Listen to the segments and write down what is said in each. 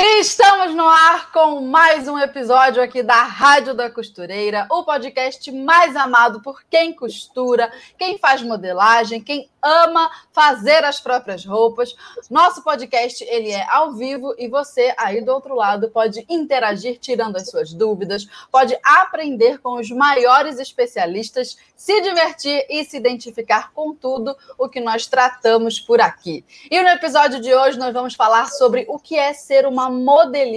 Está Estamos no ar com mais um episódio aqui da Rádio da Costureira, o podcast mais amado por quem costura, quem faz modelagem, quem ama fazer as próprias roupas. Nosso podcast ele é ao vivo e você aí do outro lado pode interagir tirando as suas dúvidas, pode aprender com os maiores especialistas, se divertir e se identificar com tudo o que nós tratamos por aqui. E no episódio de hoje nós vamos falar sobre o que é ser uma modelista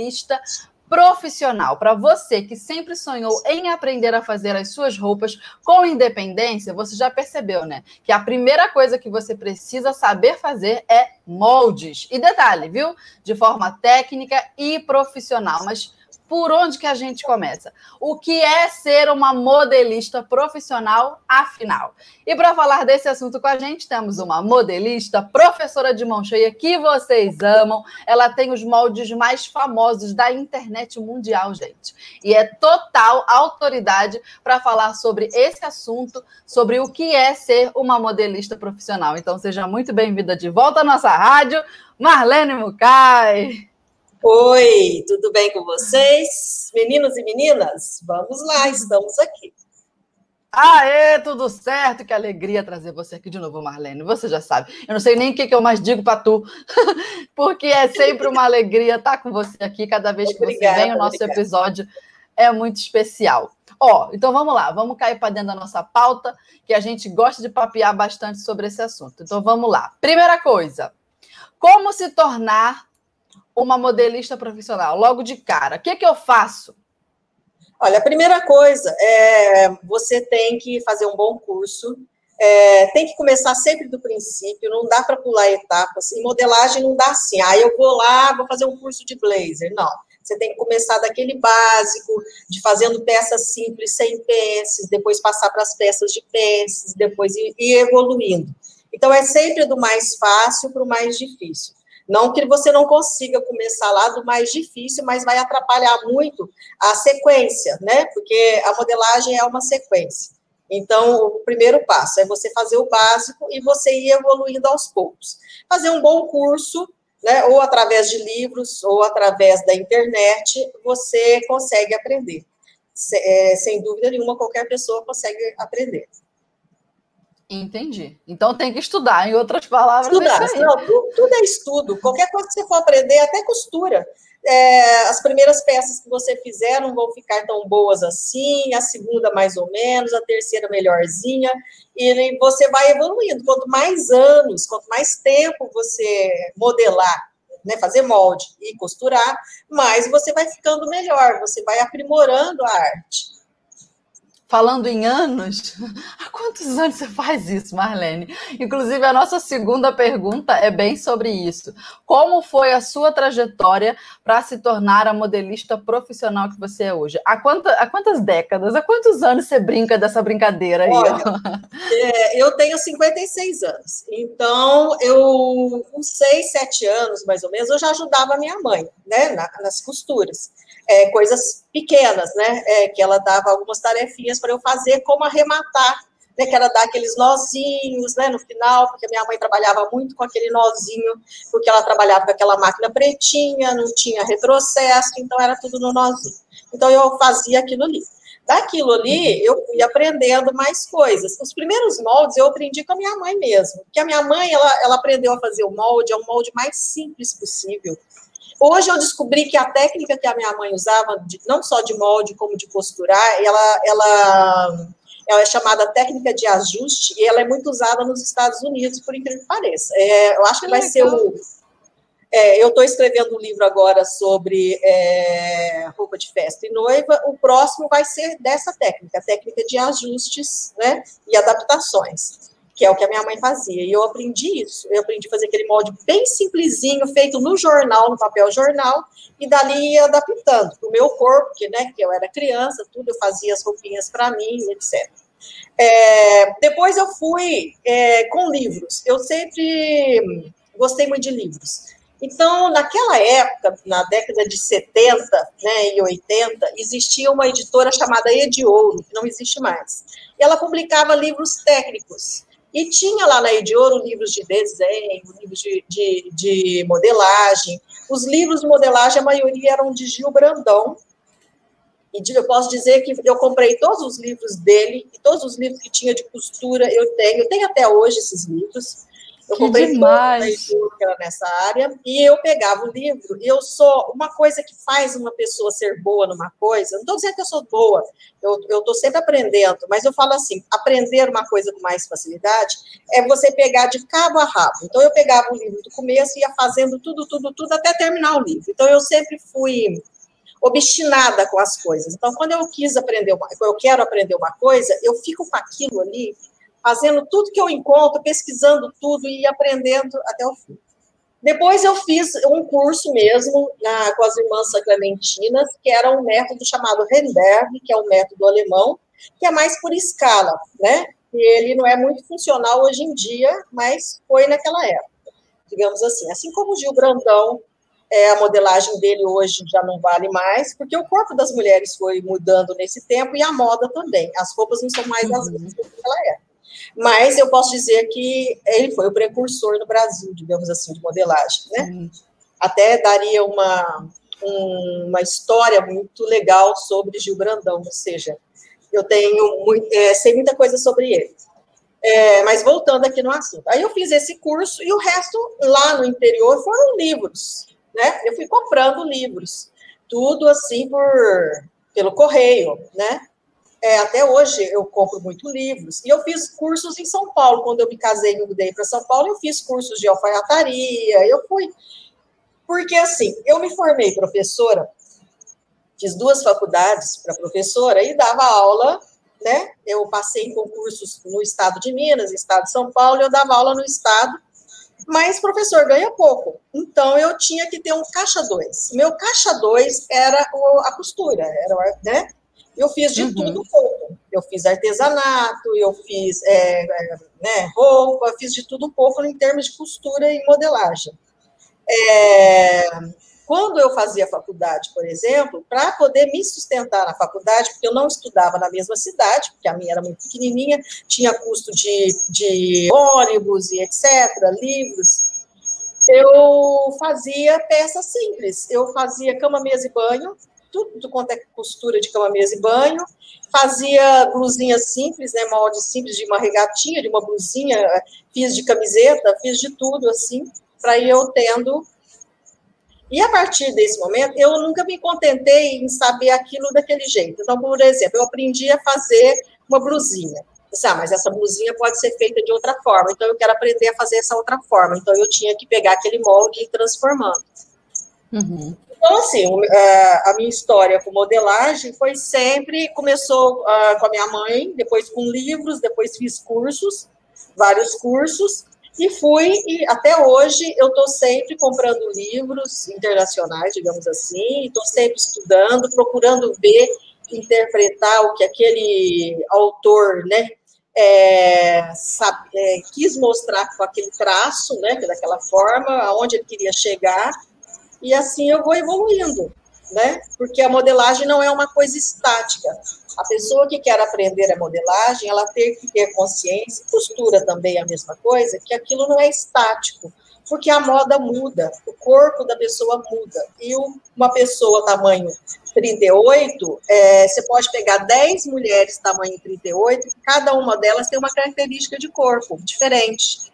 profissional, para você que sempre sonhou em aprender a fazer as suas roupas com independência, você já percebeu, né? Que a primeira coisa que você precisa saber fazer é moldes. E detalhe, viu? De forma técnica e profissional, mas por onde que a gente começa? O que é ser uma modelista profissional, afinal? E para falar desse assunto com a gente, temos uma modelista, professora de mão cheia que vocês amam. Ela tem os moldes mais famosos da internet mundial, gente. E é total autoridade para falar sobre esse assunto, sobre o que é ser uma modelista profissional. Então, seja muito bem-vinda de volta à nossa rádio, Marlene Mucay. Oi, tudo bem com vocês? Meninos e meninas, vamos lá, estamos aqui. Aê, tudo certo, que alegria trazer você aqui de novo, Marlene. Você já sabe. Eu não sei nem o que, que eu mais digo para tu, porque é sempre uma alegria estar com você aqui cada vez que obrigada, você vem. O nosso obrigada. episódio é muito especial. Ó, então vamos lá, vamos cair para dentro da nossa pauta, que a gente gosta de papear bastante sobre esse assunto. Então vamos lá. Primeira coisa, como se tornar uma modelista profissional, logo de cara? O que, que eu faço? Olha, a primeira coisa é você tem que fazer um bom curso, é, tem que começar sempre do princípio, não dá para pular etapas. Em modelagem não dá assim, ah, eu vou lá, vou fazer um curso de blazer. Não. Você tem que começar daquele básico, de fazendo peças simples sem pences, depois passar para as peças de pences, depois ir, ir evoluindo. Então, é sempre do mais fácil para o mais difícil. Não que você não consiga começar lá do mais difícil, mas vai atrapalhar muito a sequência, né? Porque a modelagem é uma sequência. Então, o primeiro passo é você fazer o básico e você ir evoluindo aos poucos. Fazer um bom curso, né? Ou através de livros, ou através da internet, você consegue aprender. É, sem dúvida nenhuma, qualquer pessoa consegue aprender. Entendi. Então tem que estudar, em outras palavras. Estudar. Não, tudo, tudo, é estudo. Qualquer coisa que você for aprender, até costura. É, as primeiras peças que você fizer não vão ficar tão boas assim, a segunda mais ou menos, a terceira melhorzinha, e você vai evoluindo. Quanto mais anos, quanto mais tempo você modelar, né, fazer molde e costurar, mais você vai ficando melhor, você vai aprimorando a arte falando em anos, há quantos anos você faz isso, Marlene? Inclusive, a nossa segunda pergunta é bem sobre isso. Como foi a sua trajetória para se tornar a modelista profissional que você é hoje? Há, quanta, há quantas décadas, há quantos anos você brinca dessa brincadeira aí? Olha, é, eu tenho 56 anos, então eu, com 6, 7 anos, mais ou menos, eu já ajudava minha mãe, né, nas costuras é, coisas pequenas, né? É, que ela dava algumas tarefinhas para eu fazer, como arrematar, né? Que era dar aqueles nozinhos, né? No final, porque minha mãe trabalhava muito com aquele nozinho, porque ela trabalhava com aquela máquina pretinha, não tinha retrocesso, então era tudo no nozinho. Então eu fazia aquilo ali. Daquilo ali, eu fui aprendendo mais coisas. Os primeiros moldes eu aprendi com a minha mãe mesmo, porque a minha mãe, ela, ela aprendeu a fazer o molde, é um molde mais simples possível. Hoje eu descobri que a técnica que a minha mãe usava, de, não só de molde, como de costurar, ela, ela, ela é chamada técnica de ajuste e ela é muito usada nos Estados Unidos, por incrível que pareça. É, eu acho que, que vai legal. ser o. É, eu estou escrevendo um livro agora sobre é, roupa de festa e noiva. O próximo vai ser dessa técnica, a técnica de ajustes né, e adaptações que é o que a minha mãe fazia. E eu aprendi isso. Eu aprendi a fazer aquele molde bem simplesinho, feito no jornal, no papel jornal, e dali ia adaptando o meu corpo, que, né, que eu era criança, tudo, eu fazia as roupinhas para mim, etc. É, depois eu fui é, com livros. Eu sempre gostei muito de livros. Então, naquela época, na década de 70 né, e 80, existia uma editora chamada Ediouro, que não existe mais. E ela publicava livros técnicos. E tinha lá na Ediouro livros de desenho, livros de, de, de, modelagem. Os livros de modelagem, a maioria eram de Gil Brandão. E eu posso dizer que eu comprei todos os livros dele, e todos os livros que tinha de costura eu tenho. Eu tenho até hoje esses livros. Eu que comprei demais. nessa área, e eu pegava o livro, e eu sou uma coisa que faz uma pessoa ser boa numa coisa, não estou dizendo que eu sou boa, eu estou sempre aprendendo, mas eu falo assim, aprender uma coisa com mais facilidade é você pegar de cabo a rabo. Então, eu pegava o livro do começo e ia fazendo tudo, tudo, tudo, até terminar o livro. Então, eu sempre fui obstinada com as coisas. Então, quando eu quis aprender, uma, eu quero aprender uma coisa, eu fico com aquilo ali fazendo tudo que eu encontro, pesquisando tudo e aprendendo até o fim. Depois eu fiz um curso mesmo na, com as irmãs Clementinas, que era um método chamado Renderb, que é um método alemão, que é mais por escala, né? E ele não é muito funcional hoje em dia, mas foi naquela época, digamos assim. Assim como o Gil Brandão, é, a modelagem dele hoje já não vale mais, porque o corpo das mulheres foi mudando nesse tempo e a moda também. As roupas não são mais as uhum. mesmas que ela era. Mas eu posso dizer que ele foi o precursor no Brasil, digamos assim, de modelagem, né? Uhum. Até daria uma, um, uma história muito legal sobre Gil Brandão, ou seja, eu tenho muito, é, sei muita coisa sobre ele. É, mas voltando aqui no assunto. Aí eu fiz esse curso e o resto lá no interior foram livros, né? Eu fui comprando livros, tudo assim por pelo correio, né? É, até hoje eu compro muito livros. E eu fiz cursos em São Paulo. Quando eu me casei e mudei para São Paulo, eu fiz cursos de alfaiataria. Eu fui. Porque, assim, eu me formei professora, fiz duas faculdades para professora e dava aula, né? Eu passei em concursos no estado de Minas, estado de São Paulo, eu dava aula no estado. Mas professor ganha pouco. Então eu tinha que ter um caixa 2. Meu caixa 2 era a costura, era, né? Eu fiz de uhum. tudo pouco. Eu fiz artesanato, eu fiz é, é, né, roupa, fiz de tudo pouco em termos de costura e modelagem. É, quando eu fazia faculdade, por exemplo, para poder me sustentar na faculdade, porque eu não estudava na mesma cidade, porque a minha era muito pequenininha, tinha custo de, de ônibus e etc., livros, eu fazia peças simples. Eu fazia cama, mesa e banho, tudo quanto é costura de cama, mesa e banho, fazia blusinhas simples, né, molde simples de uma regatinha, de uma blusinha, fiz de camiseta, fiz de tudo, assim, para ir eu tendo. E a partir desse momento, eu nunca me contentei em saber aquilo daquele jeito. Então, por exemplo, eu aprendi a fazer uma blusinha. ah, mas essa blusinha pode ser feita de outra forma, então eu quero aprender a fazer essa outra forma. Então, eu tinha que pegar aquele molde e ir transformando. Uhum. Então, assim, a minha história com modelagem foi sempre, começou uh, com a minha mãe, depois com livros, depois fiz cursos, vários cursos, e fui, e até hoje eu estou sempre comprando livros internacionais, digamos assim, estou sempre estudando, procurando ver, interpretar o que aquele autor, né, é, sabe, é, quis mostrar com aquele traço, né, daquela forma, aonde ele queria chegar, e assim eu vou evoluindo, né? Porque a modelagem não é uma coisa estática. A pessoa que quer aprender a modelagem, ela tem que ter consciência, costura também é a mesma coisa, que aquilo não é estático, porque a moda muda, o corpo da pessoa muda. E uma pessoa tamanho 38, é, você pode pegar 10 mulheres tamanho 38, cada uma delas tem uma característica de corpo diferente.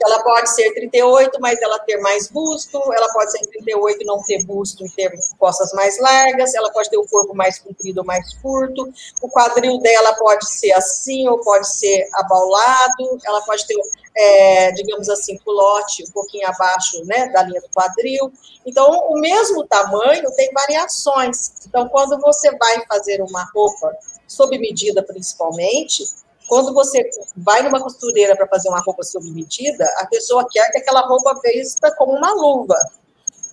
Ela pode ser 38, mas ela ter mais busto, ela pode ser 38 e não ter busto e ter costas mais largas, ela pode ter o corpo mais comprido ou mais curto, o quadril dela pode ser assim ou pode ser abaulado, ela pode ter, é, digamos assim, culote um pouquinho abaixo né, da linha do quadril. Então, o mesmo tamanho tem variações. Então, quando você vai fazer uma roupa sob medida, principalmente, quando você vai numa costureira para fazer uma roupa sob medida, a pessoa quer que aquela roupa vista como uma luva.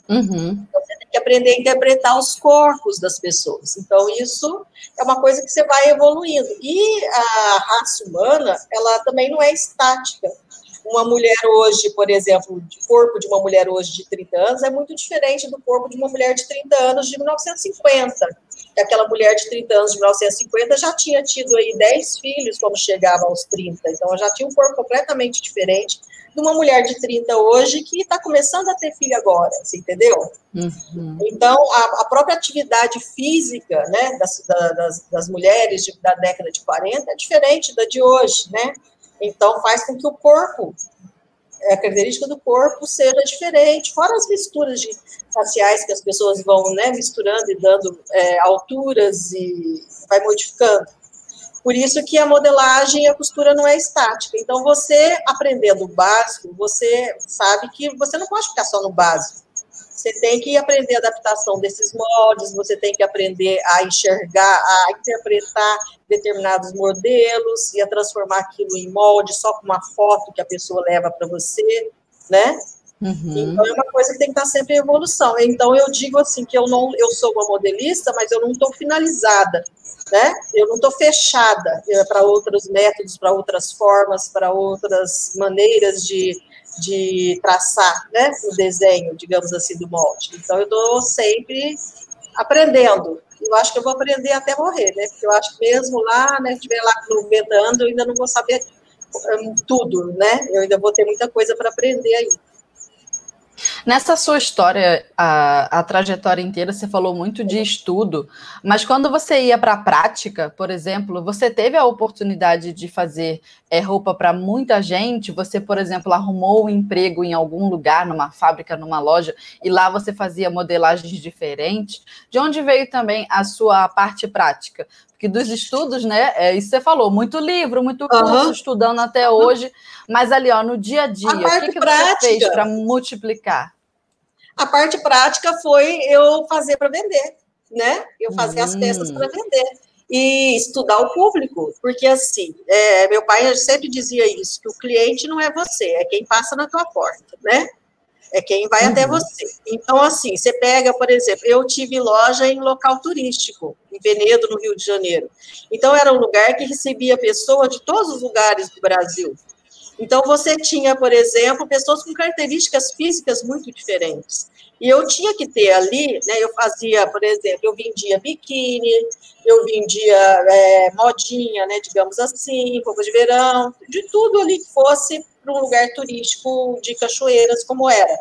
Uhum. Então, você tem que aprender a interpretar os corpos das pessoas. Então, isso é uma coisa que você vai evoluindo. E a raça humana, ela também não é estática. Uma mulher hoje, por exemplo, o corpo de uma mulher hoje de 30 anos é muito diferente do corpo de uma mulher de 30 anos de 1950. Aquela mulher de 30 anos de 1950 já tinha tido aí 10 filhos quando chegava aos 30. Então, já tinha um corpo completamente diferente de uma mulher de 30 hoje que está começando a ter filho agora, você entendeu? Uhum. Então, a, a, própria atividade física né, das, das, das mulheres de, da década de 40 é diferente da de hoje, né? Então, faz com que o corpo, a característica do corpo seja diferente, fora as misturas de faciais que as pessoas vão né, misturando e dando é, alturas e vai modificando. Por isso que a modelagem e a costura não é estática. Então, você aprendendo o básico, você sabe que você não pode ficar só no básico. Você tem que aprender a adaptação desses moldes, você tem que aprender a enxergar, a interpretar determinados modelos e a transformar aquilo em molde só com uma foto que a pessoa leva para você, né? Uhum. Então é uma coisa que tem que estar sempre em evolução. Então eu digo assim que eu não, eu sou uma modelista, mas eu não estou finalizada né? Eu não estou fechada é, para outros métodos, para outras formas, para outras maneiras de, de traçar, né? O desenho, digamos assim, do molde. Então, eu estou sempre aprendendo. Eu acho que eu vou aprender até morrer, né? Porque eu acho que mesmo lá, né, estiver lá no 90 anos, eu ainda não vou saber hum, tudo, né? Eu ainda vou ter muita coisa para aprender aí. Nessa sua história, a, a trajetória inteira, você falou muito de estudo, mas quando você ia para a prática, por exemplo, você teve a oportunidade de fazer é, roupa para muita gente? Você, por exemplo, arrumou um emprego em algum lugar, numa fábrica, numa loja, e lá você fazia modelagens diferentes? De onde veio também a sua parte prática? Porque dos estudos, né? É isso que você falou, muito livro, muito curso, uhum. estudando até hoje. Mas ali, ó, no dia a dia, a o que, que prática, você fez para multiplicar? A parte prática foi eu fazer para vender, né? Eu fazer hum. as peças para vender e estudar o público, porque assim, é, meu pai sempre dizia isso, que o cliente não é você, é quem passa na tua porta, né? é quem vai uhum. até você. Então, assim, você pega, por exemplo, eu tive loja em local turístico, em Penedo, no Rio de Janeiro. Então, era um lugar que recebia pessoas de todos os lugares do Brasil. Então, você tinha, por exemplo, pessoas com características físicas muito diferentes. E eu tinha que ter ali, né? Eu fazia, por exemplo, eu vendia biquíni, eu vendia é, modinha, né? Digamos assim, roupa de verão, de tudo ali que fosse para um lugar turístico de cachoeiras como era.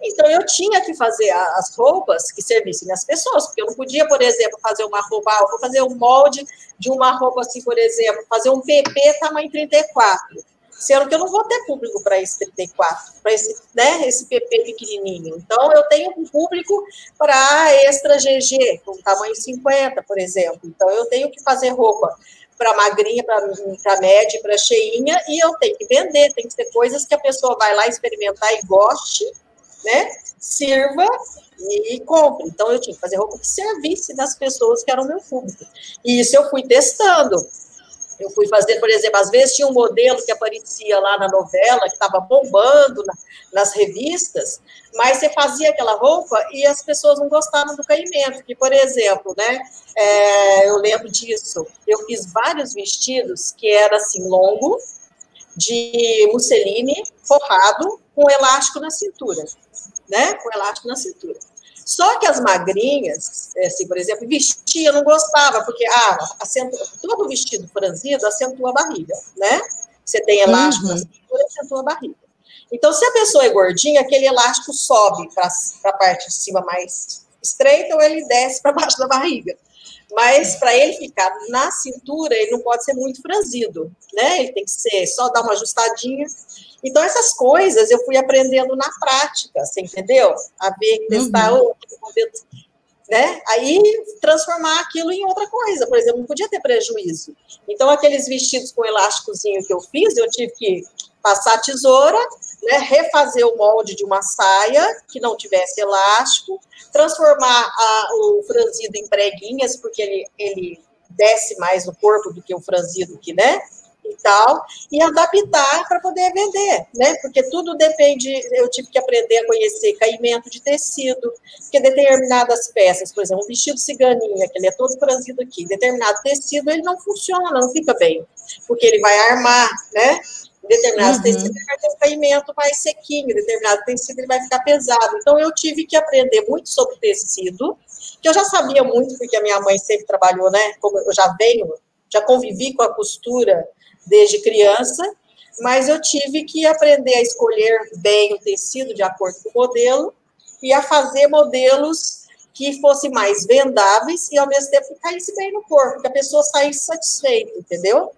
Então eu tinha que fazer as roupas que servissem as pessoas, porque eu não podia, por exemplo, fazer uma roupa, ah, vou fazer um molde de uma roupa assim, por exemplo, fazer um PP tamanho 34 sendo que eu não vou ter público para esse 34, para esse, né, esse PP pequenininho. Então, eu tenho um público para extra GG, com tamanho 50, por exemplo. Então, eu tenho que fazer roupa para magrinha, para média, para cheinha, e eu tenho que vender, tem que ser coisas que a pessoa vai lá experimentar e goste, né, sirva e, e compre. Então, eu tinha que fazer roupa que servisse das pessoas que eram meu público. E isso eu fui testando. Eu fui fazer, por exemplo, às vezes tinha um modelo que aparecia lá na novela, que estava bombando na, nas revistas, mas você fazia aquela roupa e as pessoas não gostavam do caimento. Que, por exemplo, né, é, eu lembro disso, eu fiz vários vestidos que era assim, longo, de musseline, forrado, com elástico na cintura, né, com elástico na cintura. Só que as magrinhas, assim, por exemplo, vestia, não gostava, porque ah, acentua, todo vestido franzido acentua a barriga, né? Você tem elástico uhum. na cintura, acentua a barriga. Então, se a pessoa é gordinha, aquele elástico sobe para a parte de cima mais estreita ou ele desce para baixo da barriga. Mas para ele ficar na cintura, ele não pode ser muito franzido, né? Ele tem que ser só dar uma ajustadinha então, essas coisas eu fui aprendendo na prática, você entendeu? A ver, testar, uhum. né? Aí transformar aquilo em outra coisa. Por exemplo, não podia ter prejuízo. Então, aqueles vestidos com elásticozinho que eu fiz, eu tive que passar a tesoura, né, refazer o molde de uma saia que não tivesse elástico, transformar a, o franzido em preguinhas, porque ele, ele desce mais no corpo do que o franzido que, né? E tal, e adaptar para poder vender, né? Porque tudo depende, eu tive que aprender a conhecer caimento de tecido, porque determinadas peças, por exemplo, um vestido ciganinha, que ele é todo trazido aqui, determinado tecido, ele não funciona, não fica bem, porque ele vai armar, né? determinados uhum. tecidos ele vai ter um caimento mais sequinho, determinado tecido ele vai ficar pesado. Então, eu tive que aprender muito sobre tecido, que eu já sabia muito, porque a minha mãe sempre trabalhou, né? Como eu já venho, já convivi com a costura desde criança, mas eu tive que aprender a escolher bem o tecido de acordo com o modelo e a fazer modelos que fossem mais vendáveis e ao mesmo tempo caísse bem no corpo, que a pessoa saísse satisfeita, entendeu?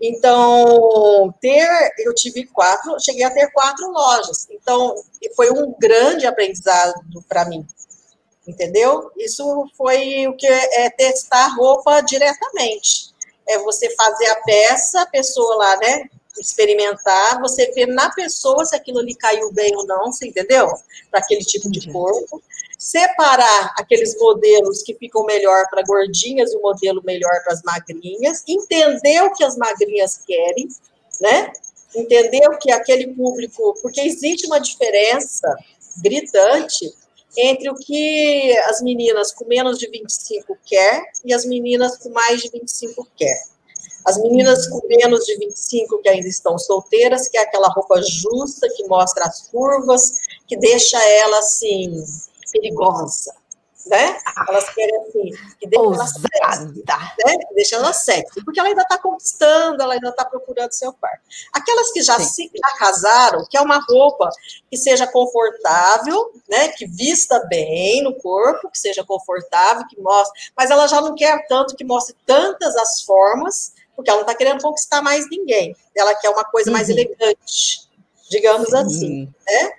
Então, ter, eu tive quatro, cheguei a ter quatro lojas. Então, foi um grande aprendizado para mim entendeu? Isso foi o que é testar roupa diretamente. É você fazer a peça, a pessoa lá, né? Experimentar, você ver na pessoa se aquilo lhe caiu bem ou não, você entendeu? Para aquele tipo de corpo. Separar aqueles modelos que ficam melhor para gordinhas e o modelo melhor para as magrinhas. Entender o que as magrinhas querem, né? Entender o que aquele público. Porque existe uma diferença gritante entre o que as meninas com menos de 25 quer e as meninas com mais de 25 quer. As meninas com menos de 25 que ainda estão solteiras, que é aquela roupa justa, que mostra as curvas, que deixa ela assim perigosa né? Elas querem assim, que deixa ela sexy, né? Deixa ela sexy, porque ela ainda está conquistando, ela ainda está procurando seu par. Aquelas que já, se, já casaram, que é uma roupa que seja confortável, né? Que vista bem no corpo, que seja confortável, que mostre, mas ela já não quer tanto que mostre tantas as formas, porque ela não está querendo conquistar mais ninguém. Ela quer uma coisa uhum. mais elegante, digamos Sim. assim, né?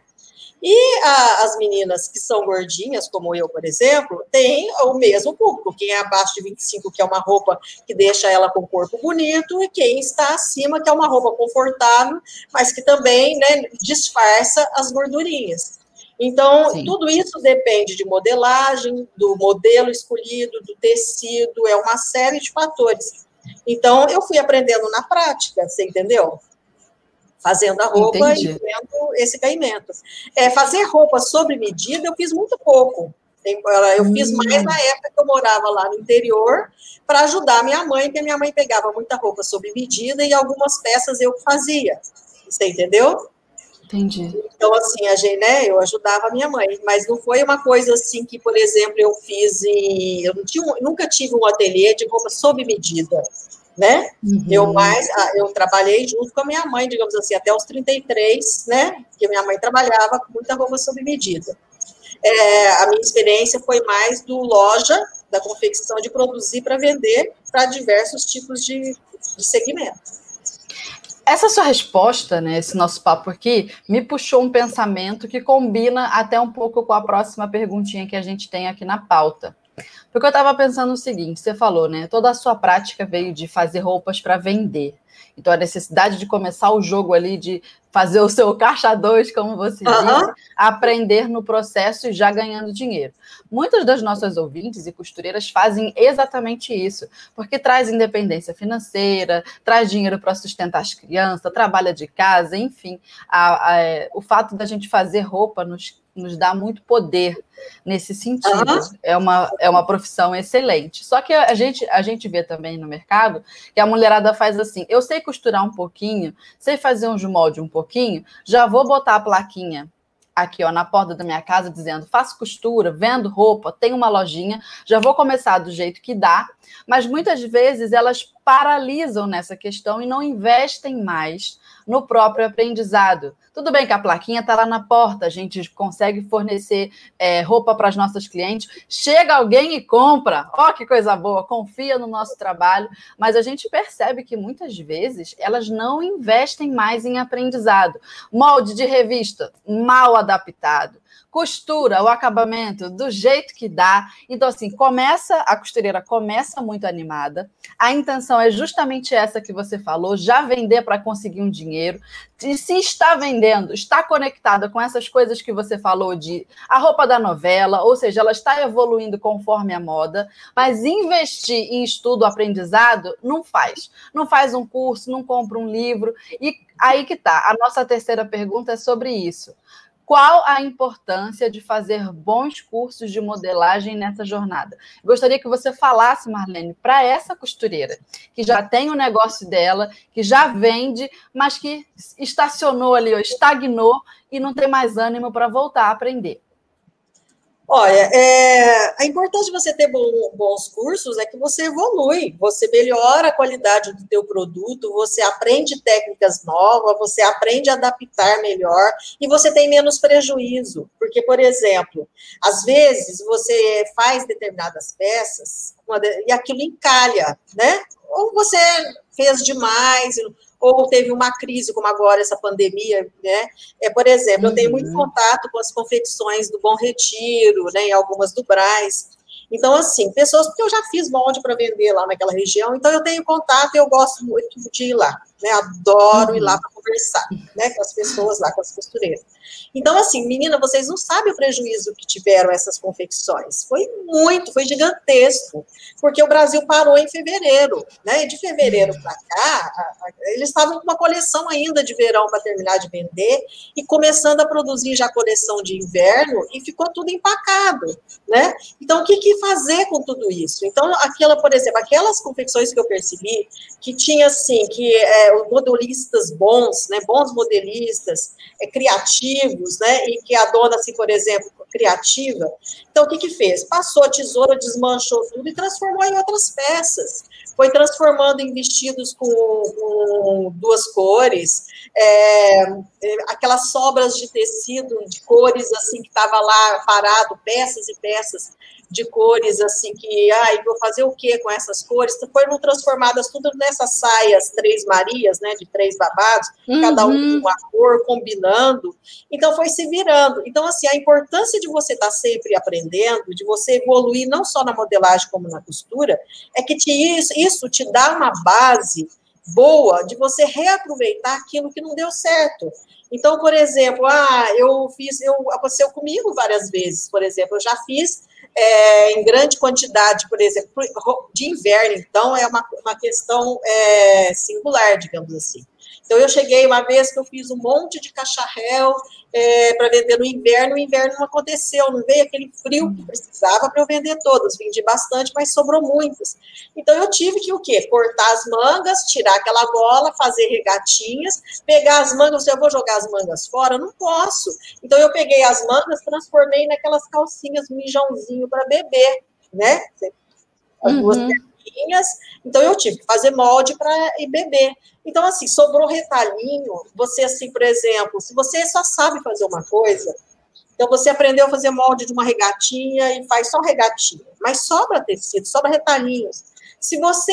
E a, as meninas que são gordinhas, como eu, por exemplo, têm o mesmo público. Quem é abaixo de 25, que é uma roupa que deixa ela com o corpo bonito, e quem está acima, que é uma roupa confortável, mas que também né, disfarça as gordurinhas. Então, Sim. tudo isso depende de modelagem, do modelo escolhido, do tecido, é uma série de fatores. Então, eu fui aprendendo na prática, você entendeu? Fazendo a roupa Entendi. e vendo esse caimento. É, fazer roupa sob medida eu fiz muito pouco. Eu fiz hum. mais na época que eu morava lá no interior para ajudar minha mãe, porque minha mãe pegava muita roupa sob medida e algumas peças eu fazia. Você entendeu? Entendi. Então, assim, a gente, né, eu ajudava a minha mãe, mas não foi uma coisa assim que, por exemplo, eu fiz em. Eu tinha, nunca tive um ateliê de roupa sob medida né? Uhum. Eu mais, ah, eu trabalhei junto com a minha mãe, digamos assim, até os 33, né? Que minha mãe trabalhava com muita roupa sob medida. É, a minha experiência foi mais do loja, da confecção de produzir para vender para diversos tipos de, de segmento. Essa sua resposta, né, esse nosso papo aqui, me puxou um pensamento que combina até um pouco com a próxima perguntinha que a gente tem aqui na pauta. Porque eu estava pensando o seguinte: você falou, né? Toda a sua prática veio de fazer roupas para vender. Então, a necessidade de começar o jogo ali, de fazer o seu caixa 2, como você uhum. disse, aprender no processo e já ganhando dinheiro. Muitas das nossas ouvintes e costureiras fazem exatamente isso, porque traz independência financeira, traz dinheiro para sustentar as crianças, trabalha de casa, enfim. A, a, é, o fato da gente fazer roupa nos nos dá muito poder nesse sentido. Uhum. É, uma, é uma profissão excelente. Só que a gente, a gente vê também no mercado que a mulherada faz assim: eu sei costurar um pouquinho, sei fazer uns molde um pouquinho, já vou botar a plaquinha aqui ó, na porta da minha casa dizendo faço costura, vendo roupa, tenho uma lojinha, já vou começar do jeito que dá, mas muitas vezes elas paralisam nessa questão e não investem mais no próprio aprendizado. Tudo bem que a plaquinha está lá na porta, a gente consegue fornecer é, roupa para as nossas clientes. Chega alguém e compra, ó oh, que coisa boa, confia no nosso trabalho, mas a gente percebe que muitas vezes elas não investem mais em aprendizado. Molde de revista mal adaptado costura o acabamento do jeito que dá. Então, assim, começa, a costureira começa muito animada. A intenção é justamente essa que você falou: já vender para conseguir um dinheiro. E se está vendendo, está conectada com essas coisas que você falou de a roupa da novela, ou seja, ela está evoluindo conforme a moda, mas investir em estudo, aprendizado, não faz. Não faz um curso, não compra um livro. E aí que tá. A nossa terceira pergunta é sobre isso. Qual a importância de fazer bons cursos de modelagem nessa jornada? Gostaria que você falasse, Marlene, para essa costureira que já tem o negócio dela, que já vende, mas que estacionou ali, estagnou e não tem mais ânimo para voltar a aprender. Olha, é, a importância de você ter bom, bons cursos é que você evolui, você melhora a qualidade do teu produto, você aprende técnicas novas, você aprende a adaptar melhor e você tem menos prejuízo. Porque, por exemplo, às vezes você faz determinadas peças e aquilo encalha, né? Ou você fez demais, ou teve uma crise, como agora essa pandemia, né? É, por exemplo, eu tenho muito uhum. contato com as confecções do Bom Retiro, né, e algumas do Braz. Então, assim, pessoas, porque eu já fiz molde para vender lá naquela região, então eu tenho contato e eu gosto muito de ir lá, né? Adoro ir lá para conversar, né, com as pessoas lá, com as costureiras. Então, assim, menina, vocês não sabem o prejuízo que tiveram essas confecções. Foi muito, foi gigantesco, porque o Brasil parou em fevereiro, né? E de fevereiro para cá, eles estavam com uma coleção ainda de verão para terminar de vender e começando a produzir já a coleção de inverno e ficou tudo empacado, né? Então, o que, que fazer com tudo isso? Então, aquela, por exemplo, aquelas confecções que eu percebi que tinha assim, que é, os modelistas bons, né? Bons modelistas, é, criativos, né? E que a dona, assim, por exemplo, criativa. Então, o que que fez? Passou a tesoura, desmanchou tudo e transformou em outras peças. Foi transformando em vestidos com, com duas cores, é, aquelas sobras de tecido de cores assim que estava lá parado, peças e peças de cores, assim, que, ai, vou fazer o que com essas cores? Foram transformadas tudo nessas saias Três Marias, né, de três babados, uhum. cada um com uma cor, combinando. Então, foi se virando. Então, assim, a importância de você estar tá sempre aprendendo, de você evoluir não só na modelagem como na costura, é que te, isso, isso te dá uma base boa de você reaproveitar aquilo que não deu certo. Então, por exemplo, ah, eu fiz, eu, aconteceu comigo várias vezes, por exemplo, eu já fiz é, em grande quantidade, por exemplo, de inverno, então é uma, uma questão é, singular, digamos assim. Então, eu cheguei uma vez que eu fiz um monte de cacharel é, para vender no inverno, o inverno não aconteceu, não veio aquele frio que precisava para eu vender todas. Vendi bastante, mas sobrou muitas. Então, eu tive que o quê? Cortar as mangas, tirar aquela gola, fazer regatinhas, pegar as mangas, eu vou jogar as mangas fora? Não posso. Então, eu peguei as mangas, transformei naquelas calcinhas mijãozinho para beber, né? As duas uhum. Então, eu tive que fazer molde para ir beber. Então, assim, sobrou retalhinho. Você, assim, por exemplo, se você só sabe fazer uma coisa, então você aprendeu a fazer molde de uma regatinha e faz só regatinha, mas sobra tecido, sobra retalhinhos. Se você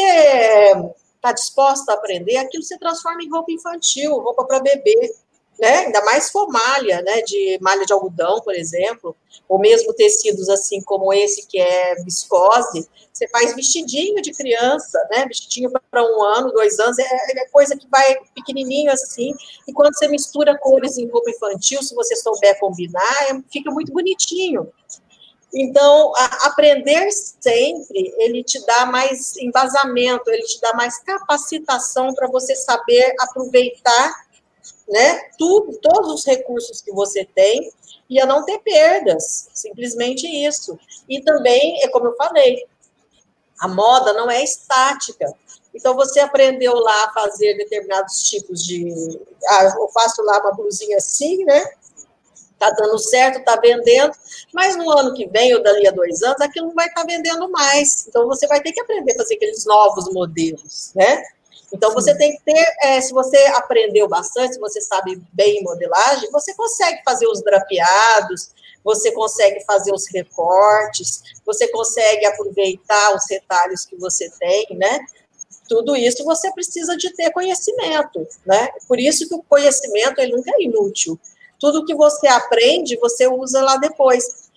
está disposta a aprender, aquilo se transforma em roupa infantil, roupa para bebê né? Ainda mais for malha, né? De malha de algodão, por exemplo, ou mesmo tecidos assim como esse que é viscose, você faz vestidinho de criança, né? Vestidinho para um ano, dois anos, é, é, coisa que vai pequenininho assim. E quando você mistura cores em roupa infantil, se você souber combinar, é, fica muito bonitinho. Então, a, aprender sempre, ele te dá mais embasamento, ele te dá mais capacitação para você saber aproveitar né, tudo, todos os recursos que você tem e a não ter perdas, simplesmente isso. E também, é como eu falei, a moda não é estática. Então, você aprendeu lá a fazer determinados tipos de. Ah, eu faço lá uma blusinha assim, né? Tá dando certo, tá vendendo, mas no ano que vem, ou dali a dois anos, aquilo não vai estar tá vendendo mais. Então, você vai ter que aprender a fazer aqueles novos modelos, né? Então, você tem que ter, é, se você aprendeu bastante, se você sabe bem modelagem, você consegue fazer os drapeados, você consegue fazer os recortes, você consegue aproveitar os retalhos que você tem, né? Tudo isso você precisa de ter conhecimento, né? Por isso que o conhecimento ele nunca é inútil. Tudo que você aprende, você usa lá depois.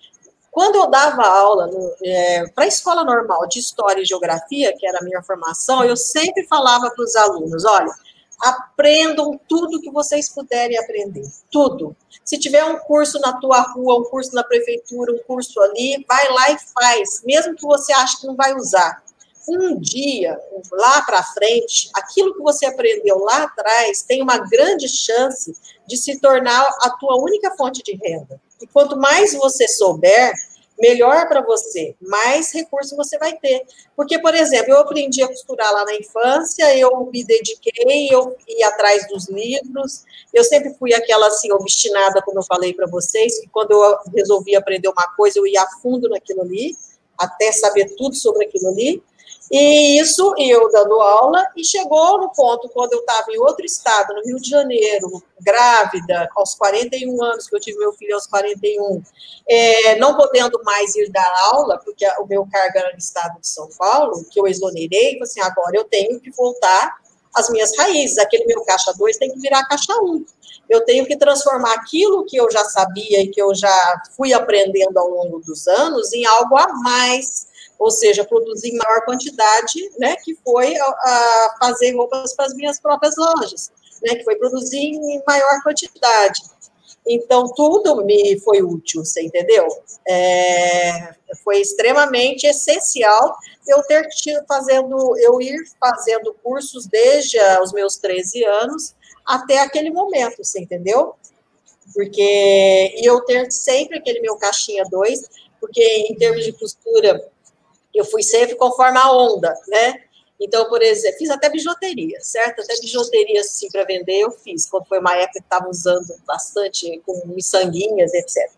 Quando eu dava aula é, para a escola normal de História e Geografia, que era a minha formação, eu sempre falava para os alunos: olha, aprendam tudo que vocês puderem aprender, tudo. Se tiver um curso na tua rua, um curso na prefeitura, um curso ali, vai lá e faz, mesmo que você ache que não vai usar. Um dia, lá para frente, aquilo que você aprendeu lá atrás tem uma grande chance de se tornar a tua única fonte de renda. E quanto mais você souber, melhor para você, mais recurso você vai ter. Porque, por exemplo, eu aprendi a costurar lá na infância, eu me dediquei, eu ia atrás dos livros, eu sempre fui aquela assim, obstinada, como eu falei para vocês, que quando eu resolvi aprender uma coisa, eu ia a fundo naquilo ali, até saber tudo sobre aquilo ali. E isso, eu dando aula, e chegou no ponto, quando eu estava em outro estado, no Rio de Janeiro, grávida, aos 41 anos, que eu tive meu filho aos 41, é, não podendo mais ir dar aula, porque o meu cargo era no estado de São Paulo, que eu exonerei, assim, agora eu tenho que voltar às minhas raízes, aquele meu caixa 2 tem que virar caixa 1. Um. Eu tenho que transformar aquilo que eu já sabia e que eu já fui aprendendo ao longo dos anos em algo a mais, ou seja, produzir maior quantidade, né, que foi a, a fazer roupas para as minhas próprias lojas, né, que foi produzir em maior quantidade. Então, tudo me foi útil, você entendeu? É, foi extremamente essencial eu ter tido fazendo, eu ir fazendo cursos desde os meus 13 anos até aquele momento, você entendeu? Porque eu ter sempre aquele meu caixinha 2, porque em termos de costura, eu fui sempre conforme a onda, né? Então, por exemplo, fiz até bijuteria, certo? Até bijuteria, assim, para vender, eu fiz, quando foi uma época que estava usando bastante, com miçanguinhas, etc.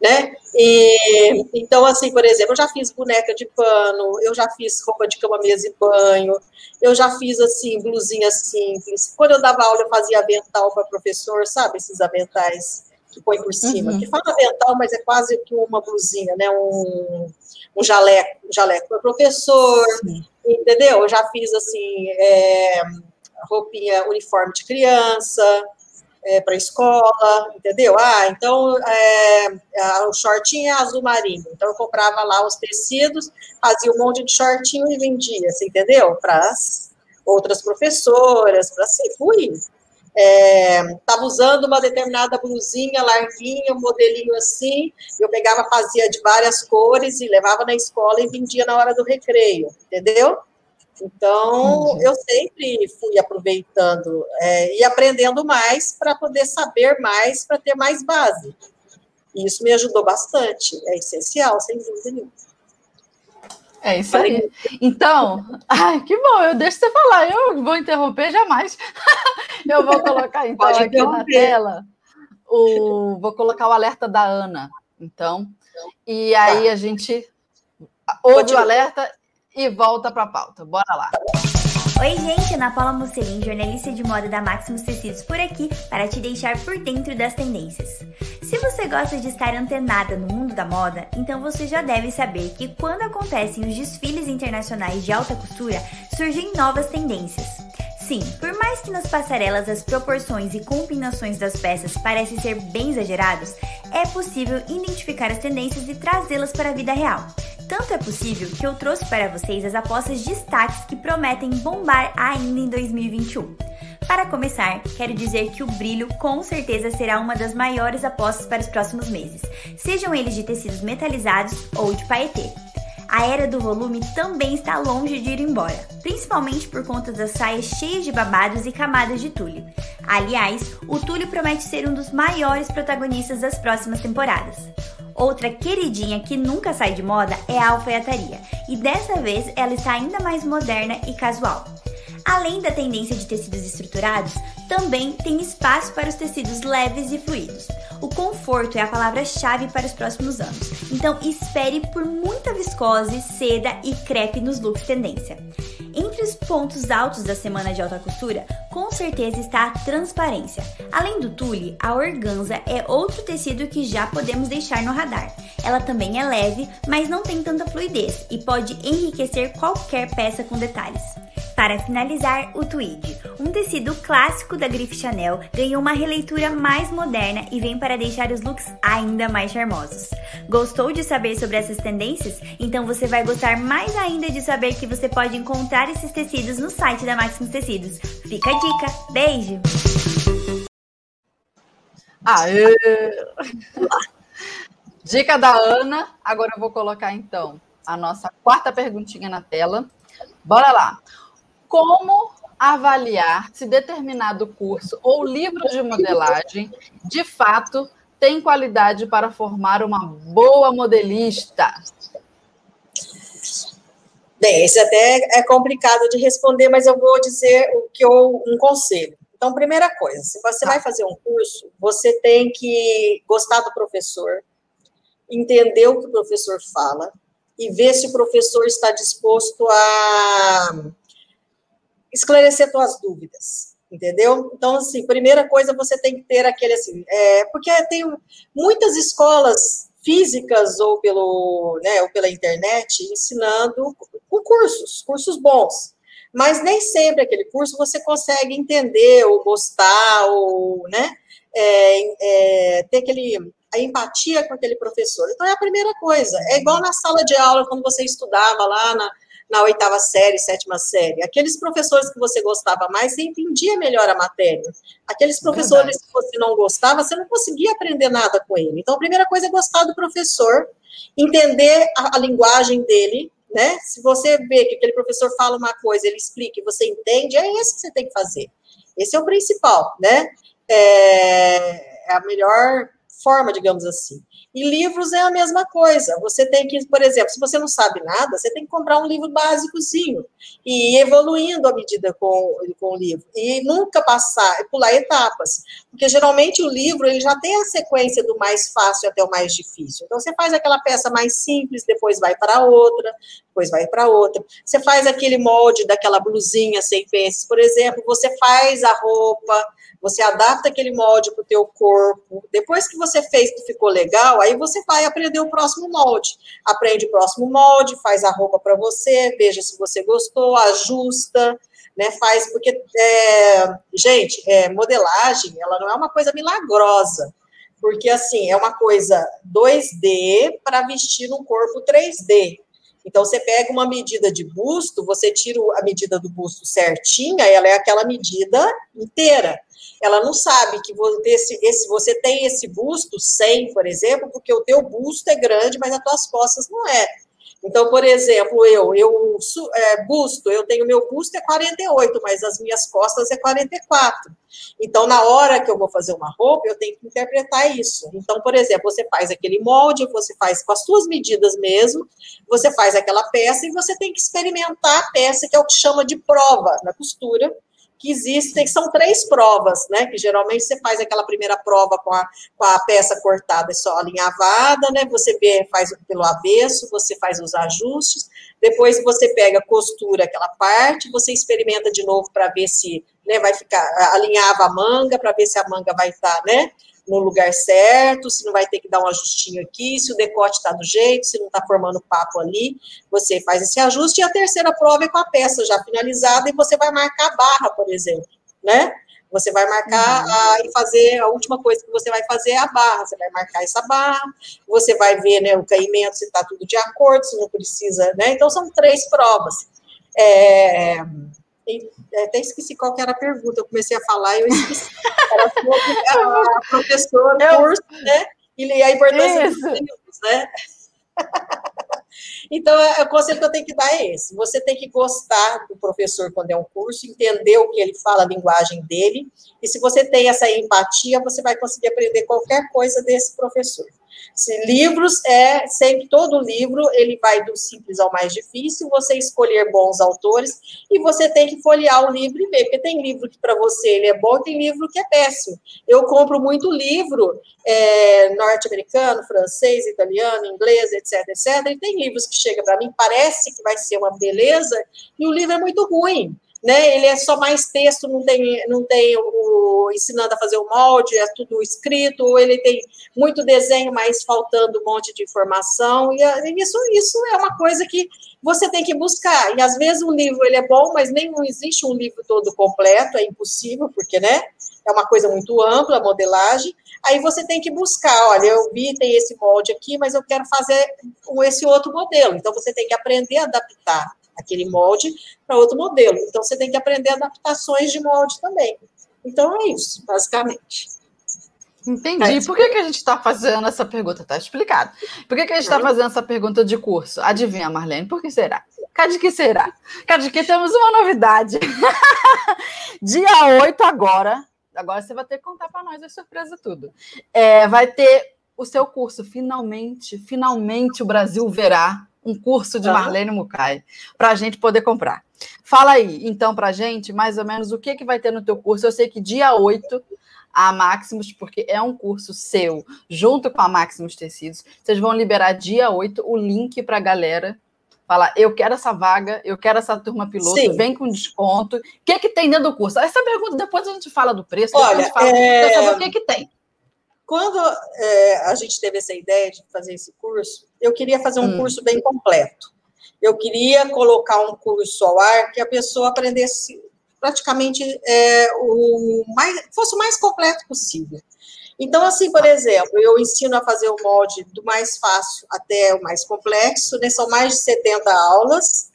Né? E, então, assim, por exemplo, eu já fiz boneca de pano, eu já fiz roupa de cama, mesa e banho, eu já fiz, assim, blusinha simples. Quando eu dava aula, eu fazia avental para professor, sabe? Esses aventais que põe por cima, uhum. que fala avental, mas é quase que uma blusinha, né? Um, um jaleco, um jaleco para professor, Sim. entendeu? Eu já fiz assim, é, roupinha, uniforme de criança, é, para escola, entendeu? Ah, então é, o shortinho é azul marinho, então eu comprava lá os tecidos, fazia um monte de shortinho e vendia, você entendeu? Para as outras professoras, para assim, fui estava é, usando uma determinada blusinha larguinha, um modelinho assim, eu pegava, fazia de várias cores e levava na escola e vendia na hora do recreio, entendeu? Então, uhum. eu sempre fui aproveitando é, e aprendendo mais para poder saber mais, para ter mais base. E isso me ajudou bastante, é essencial, sem dúvida nenhuma. É isso aí. Então, ai, que bom, eu deixo você falar, eu vou interromper jamais. eu vou colocar então Pode aqui na tela o vou colocar o alerta da Ana. Então, e aí tá. a gente ouve o alerta e volta para a pauta. Bora lá. Oi, gente, Ana Paula Musselin, jornalista de moda da Maximus Tecidos por aqui para te deixar por dentro das tendências. Se você gosta de estar antenada no mundo da moda, então você já deve saber que quando acontecem os desfiles internacionais de alta costura, surgem novas tendências. Sim, por mais que nas passarelas as proporções e combinações das peças parecem ser bem exagerados, é possível identificar as tendências e trazê-las para a vida real. Tanto é possível que eu trouxe para vocês as apostas destaques que prometem bombar ainda em 2021. Para começar, quero dizer que o brilho com certeza será uma das maiores apostas para os próximos meses, sejam eles de tecidos metalizados ou de paetê. A era do volume também está longe de ir embora, principalmente por conta das saias cheias de babados e camadas de tule. Aliás, o tule promete ser um dos maiores protagonistas das próximas temporadas. Outra queridinha que nunca sai de moda é a alfaiataria, e dessa vez ela está ainda mais moderna e casual. Além da tendência de tecidos estruturados, também tem espaço para os tecidos leves e fluidos. O conforto é a palavra-chave para os próximos anos, então espere por muita viscose, seda e crepe nos looks tendência. Entre os pontos altos da semana de alta costura, com certeza está a transparência. Além do tule, a organza é outro tecido que já podemos deixar no radar. Ela também é leve, mas não tem tanta fluidez e pode enriquecer qualquer peça com detalhes. Para finalizar, o tweed, um tecido clássico da grife Chanel, ganhou uma releitura mais moderna e vem para deixar os looks ainda mais charmosos. Gostou de saber sobre essas tendências? Então você vai gostar mais ainda de saber que você pode encontrar esses tecidos no site da Maximus Tecidos. Fica a dica. Beijo! Aê! Dica da Ana. Agora eu vou colocar então a nossa quarta perguntinha na tela. Bora lá. Como avaliar se determinado curso ou livro de modelagem de fato tem qualidade para formar uma boa modelista? Bem, esse até é complicado de responder, mas eu vou dizer o que eu, um conselho. Então, primeira coisa, se você vai fazer um curso, você tem que gostar do professor, entender o que o professor fala e ver se o professor está disposto a esclarecer suas dúvidas, entendeu? Então, assim, primeira coisa, você tem que ter aquele, assim, é, porque tem muitas escolas físicas ou pelo, né, ou pela internet ensinando com cursos, cursos bons, mas nem sempre aquele curso você consegue entender ou gostar ou, né, é, é, ter aquele a empatia com aquele professor. Então é a primeira coisa. É igual na sala de aula quando você estudava lá na, na oitava série, sétima série. Aqueles professores que você gostava mais, você entendia melhor a matéria. Aqueles professores Verdade. que você não gostava, você não conseguia aprender nada com ele. Então, a primeira coisa é gostar do professor, entender a, a linguagem dele, né? Se você vê que aquele professor fala uma coisa, ele explica e você entende, é isso que você tem que fazer. Esse é o principal, né? É, é a melhor forma, digamos assim. E livros é a mesma coisa. Você tem que, por exemplo, se você não sabe nada, você tem que comprar um livro básicozinho e ir evoluindo à medida com, com o livro. E nunca passar, pular etapas. Porque geralmente o livro ele já tem a sequência do mais fácil até o mais difícil. Então você faz aquela peça mais simples, depois vai para outra, depois vai para outra. Você faz aquele molde daquela blusinha sem peças, por exemplo, você faz a roupa, você adapta aquele molde para o teu corpo. Depois que você fez que ficou legal, aí você vai aprender o próximo molde. Aprende o próximo molde, faz a roupa para você, veja se você gostou, ajusta, né? Faz porque, é, gente, é, modelagem, ela não é uma coisa milagrosa, porque assim é uma coisa 2D para vestir um corpo 3D. Então, você pega uma medida de busto, você tira a medida do busto certinha, ela é aquela medida inteira ela não sabe que você, esse, você tem esse busto 100, por exemplo, porque o teu busto é grande, mas as tuas costas não é. Então, por exemplo, eu, eu é, busto, eu tenho meu busto é 48, mas as minhas costas é 44. Então, na hora que eu vou fazer uma roupa, eu tenho que interpretar isso. Então, por exemplo, você faz aquele molde, você faz com as suas medidas mesmo, você faz aquela peça e você tem que experimentar a peça, que é o que chama de prova na costura que existem, são três provas, né? Que geralmente você faz aquela primeira prova com a, com a peça cortada só alinhavada, né? Você vê, faz pelo avesso, você faz os ajustes, depois você pega, costura aquela parte, você experimenta de novo para ver se né, vai ficar, alinhava a manga, para ver se a manga vai estar, tá, né? No lugar certo, se não vai ter que dar um ajustinho aqui, se o decote está do jeito, se não está formando papo ali, você faz esse ajuste. E a terceira prova é com a peça já finalizada e você vai marcar a barra, por exemplo, né? Você vai marcar uhum. a, e fazer, a última coisa que você vai fazer é a barra, você vai marcar essa barra, você vai ver né, o caimento, se está tudo de acordo, se não precisa, né? Então, são três provas. É, até esqueci qual que era a pergunta, eu comecei a falar e eu esqueci. Era sobre a professora, eu... curso, né? E a importância Isso. dos livros, né? Então, é, o conselho que eu tenho que dar é esse: você tem que gostar do professor quando é um curso, entender o que ele fala, a linguagem dele, e se você tem essa empatia, você vai conseguir aprender qualquer coisa desse professor. Se livros é sempre todo livro, ele vai do simples ao mais difícil, você escolher bons autores e você tem que folhear o livro e ver, porque tem livro que para você ele é bom, tem livro que é péssimo. Eu compro muito livro é, norte-americano, francês, italiano, inglês, etc, etc. E tem livros que chegam para mim, parece que vai ser uma beleza, e o livro é muito ruim né? Ele é só mais texto, não tem, não tem o, ensinando a fazer o molde, é tudo escrito, ou ele tem muito desenho, mas faltando um monte de informação, e isso, isso é uma coisa que você tem que buscar, e às vezes o livro ele é bom, mas nem não existe um livro todo completo, é impossível, porque, né, é uma coisa muito ampla, a modelagem, aí você tem que buscar, olha, eu vi, tem esse molde aqui, mas eu quero fazer esse outro modelo, então você tem que aprender a adaptar aquele molde para outro modelo. Então, você tem que aprender adaptações de molde também. Então, é isso, basicamente. Entendi. Por que, que a gente está fazendo essa pergunta? Está explicado. Por que, que a gente está fazendo essa pergunta de curso? Adivinha, Marlene, por que será? Cadê que será? Cadê que temos uma novidade? Dia 8 agora, agora você vai ter que contar para nós a surpresa tudo. É, vai ter o seu curso, finalmente, finalmente o Brasil verá um curso de Marlene Mukai para a gente poder comprar. Fala aí, então, para a gente, mais ou menos, o que, que vai ter no teu curso. Eu sei que dia 8, a Maximus, porque é um curso seu, junto com a Maximus Tecidos, vocês vão liberar dia 8 o link para a galera Fala, eu quero essa vaga, eu quero essa turma piloto, Sim. vem com desconto. O que, que tem dentro do curso? Essa pergunta, depois a gente fala do preço, Olha, a gente fala, é... o que, que tem. Quando é, a gente teve essa ideia de fazer esse curso, eu queria fazer um hum. curso bem completo. Eu queria colocar um curso ao ar que a pessoa aprendesse praticamente é, o mais, fosse o mais completo possível. Então, assim, por exemplo, eu ensino a fazer o molde do mais fácil até o mais complexo, né? São mais de 70 aulas,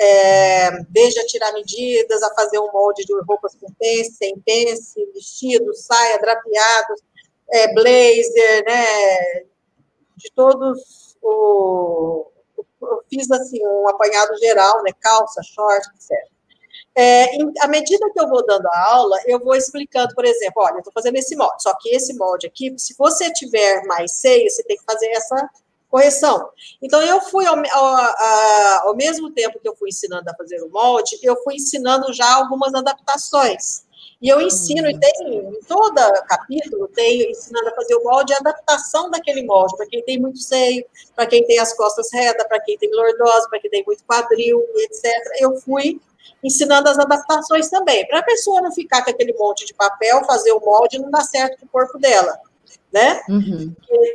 é, desde a tirar medidas, a fazer um molde de roupas com pence, sem pence, vestido, saia, drapeados, é, blazer, né, de todos o, eu fiz assim um apanhado geral, né, calça, short, etc. É, em, à medida que eu vou dando a aula, eu vou explicando, por exemplo, olha, eu estou fazendo esse molde, só que esse molde aqui, se você tiver mais seio, você tem que fazer essa correção. Então, eu fui, ao, ao, ao mesmo tempo que eu fui ensinando a fazer o molde, eu fui ensinando já algumas adaptações. E eu ensino, e tem, em todo capítulo, tem ensinando a fazer o molde e a adaptação daquele molde, para quem tem muito seio, para quem tem as costas retas, para quem tem lordose, para quem tem muito quadril, etc. Eu fui ensinando as adaptações também, para a pessoa não ficar com aquele monte de papel, fazer o molde e não dar certo com o corpo dela né? Uhum.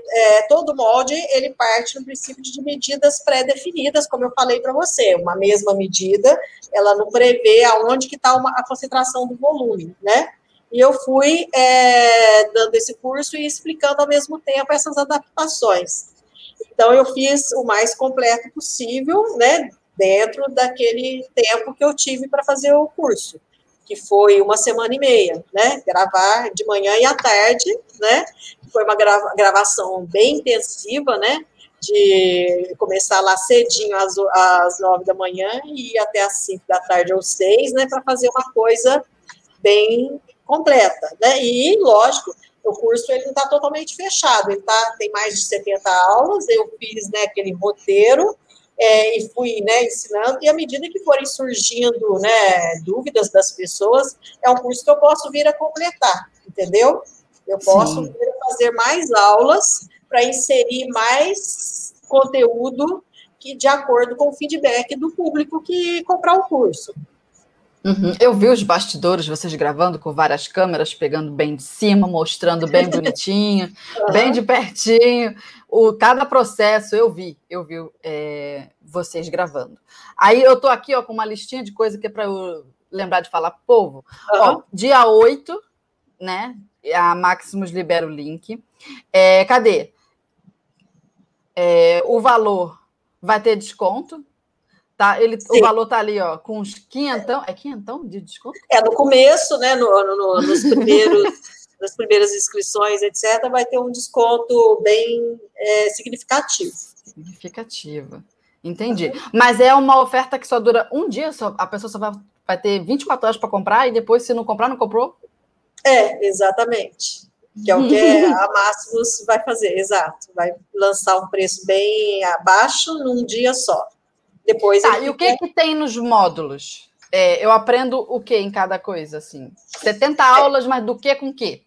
É, todo molde ele parte no princípio de medidas pré-definidas, como eu falei para você, uma mesma medida, ela não prevê aonde que está a concentração do volume, né? E eu fui é, dando esse curso e explicando ao mesmo tempo essas adaptações. Então eu fiz o mais completo possível, né? Dentro daquele tempo que eu tive para fazer o curso que foi uma semana e meia, né? Gravar de manhã e à tarde, né? Foi uma grava gravação bem intensiva, né? De começar lá cedinho às, às nove da manhã e até às cinco da tarde ou seis, né? Para fazer uma coisa bem completa, né? E, lógico, o curso ele não está totalmente fechado, ele tá, tem mais de 70 aulas, eu fiz né, aquele roteiro, é, e fui né, ensinando, e à medida que forem surgindo né, dúvidas das pessoas, é um curso que eu posso vir a completar, entendeu? Eu posso fazer mais aulas para inserir mais conteúdo que de acordo com o feedback do público que comprar o curso. Uhum. Eu vi os bastidores, vocês gravando com várias câmeras, pegando bem de cima, mostrando bem bonitinho, uhum. bem de pertinho. O, cada processo eu vi, eu vi é, vocês gravando. Aí eu tô aqui ó, com uma listinha de coisa que é para eu lembrar de falar, povo. Uhum. Ó, dia 8, né? A Maximus libera o link. É, cadê? É, o valor vai ter desconto, Tá, ele, o valor tá ali, ó, com uns quinhentão. É quinhentão de desconto? É, no começo, né, no, no, nos primeiros, nas primeiras inscrições, etc., vai ter um desconto bem é, significativo. Significativo. Entendi. Mas é uma oferta que só dura um dia, só, a pessoa só vai, vai ter 24 horas para comprar e depois, se não comprar, não comprou? É, exatamente. Que é o que a Máximos vai fazer, exato. Vai lançar um preço bem abaixo num dia só. Depois. Tá, e o que, que tem nos módulos? É, eu aprendo o que em cada coisa, assim? 70 aulas, mas do que com que?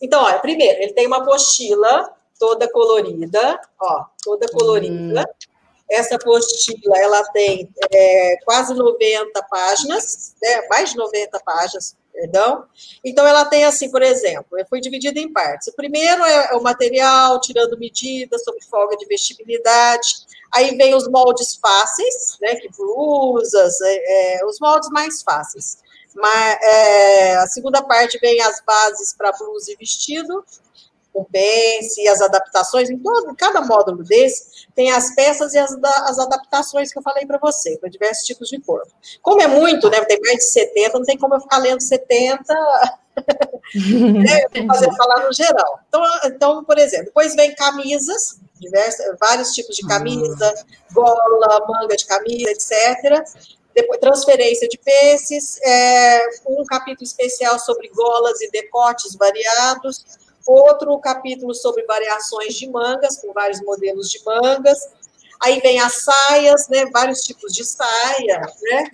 Então, olha, primeiro, ele tem uma apostila toda colorida, ó, toda colorida. Hum. Essa apostila, ela tem é, quase 90 páginas, né, mais de 90 páginas, perdão. Então, ela tem assim, por exemplo, foi dividida em partes. O primeiro é, o material, tirando medidas sobre folga de vestibilidade. Aí vem os moldes fáceis, né, que blusas, é, é, os moldes mais fáceis. Mas, é, a segunda parte vem as bases para blusa e vestido, com pence e as adaptações, em todo, cada módulo desse tem as peças e as, as adaptações que eu falei para você, para diversos tipos de corpo. Como é muito, né, tem mais de 70, não tem como eu ficar lendo 70, né, fazer falar no geral. Então, então, por exemplo, depois vem camisas, diversas, vários tipos de camisa, gola, manga de camisa, etc., depois transferência de peces, é, um capítulo especial sobre golas e decotes variados, outro capítulo sobre variações de mangas, com vários modelos de mangas. Aí vem as saias, né? Vários tipos de saia, né?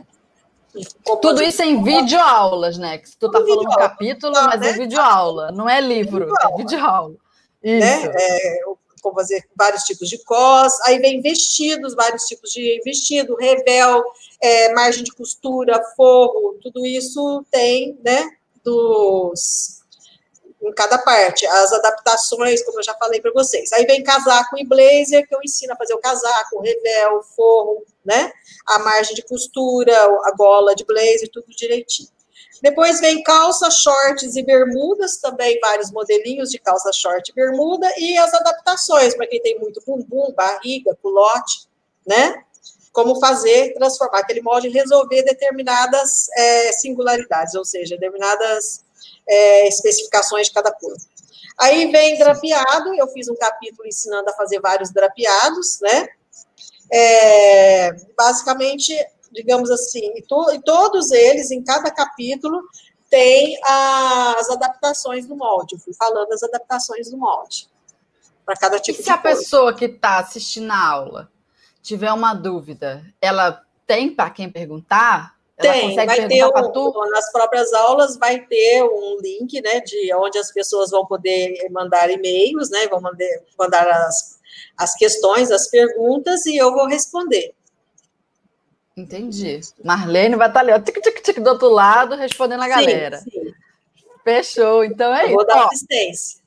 Tudo isso em videoaulas, né? Que tu tá falando um capítulo, mas é né? é videoaula, não é livro, é videoaula. É Isso. Né? É, como fazer vários tipos de cos, aí vem vestidos, vários tipos de vestido, revel, é, margem de costura, forro, tudo isso tem, né, dos em cada parte, as adaptações, como eu já falei para vocês. Aí vem casaco e blazer, que eu ensino a fazer o casaco, o revel, o forro, né? A margem de costura, a gola de blazer, tudo direitinho. Depois vem calça, shorts e bermudas, também vários modelinhos de calça, short e bermuda, e as adaptações, para quem tem muito bumbum, barriga, culote, né? Como fazer, transformar aquele molde e resolver determinadas é, singularidades, ou seja, determinadas é, especificações de cada corpo. Aí vem drapeado, eu fiz um capítulo ensinando a fazer vários drapeados, né? É, basicamente, digamos assim, e, to, e, todos eles, em cada capítulo, tem as adaptações do molde. Eu fui falando das adaptações do molde. Para cada tipo e de se a pessoa que está assistindo a aula tiver uma dúvida, ela tem para quem perguntar? Tem, vai ter um, nas próprias aulas vai ter um link, né, de onde as pessoas vão poder mandar e-mails, né, vão mandar, mandar as, as questões, as perguntas e eu vou responder. Entendi. Marlene vai estar ali, ó, tic, tic, tic, do outro lado, respondendo a galera. Sim, sim. Fechou, então é eu isso. Vou dar assistência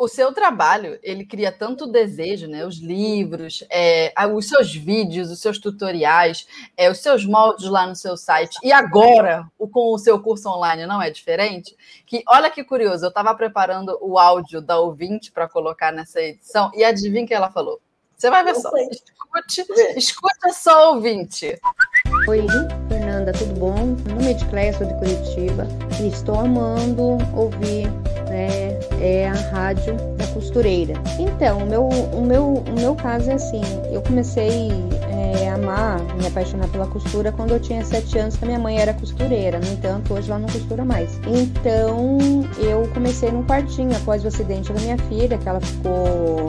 o seu trabalho ele cria tanto desejo, né? Os livros, é, os seus vídeos, os seus tutoriais, é, os seus moldes lá no seu site e agora o, com o seu curso online não é diferente. Que olha que curioso, eu estava preparando o áudio da ouvinte para colocar nessa edição e adivinha o que ela falou? Você vai ver só. Escute, escute só ouvinte. Oi, Fernanda, tudo bom? Meu nome é Edcléia, sou de Curitiba e estou amando ouvir né, é a rádio da costureira. Então, o meu, o meu, o meu caso é assim, eu comecei é, a amar, me apaixonar pela costura quando eu tinha sete anos, que a minha mãe era costureira, no entanto, hoje ela não costura mais. Então, eu comecei num quartinho após o acidente da minha filha, que ela ficou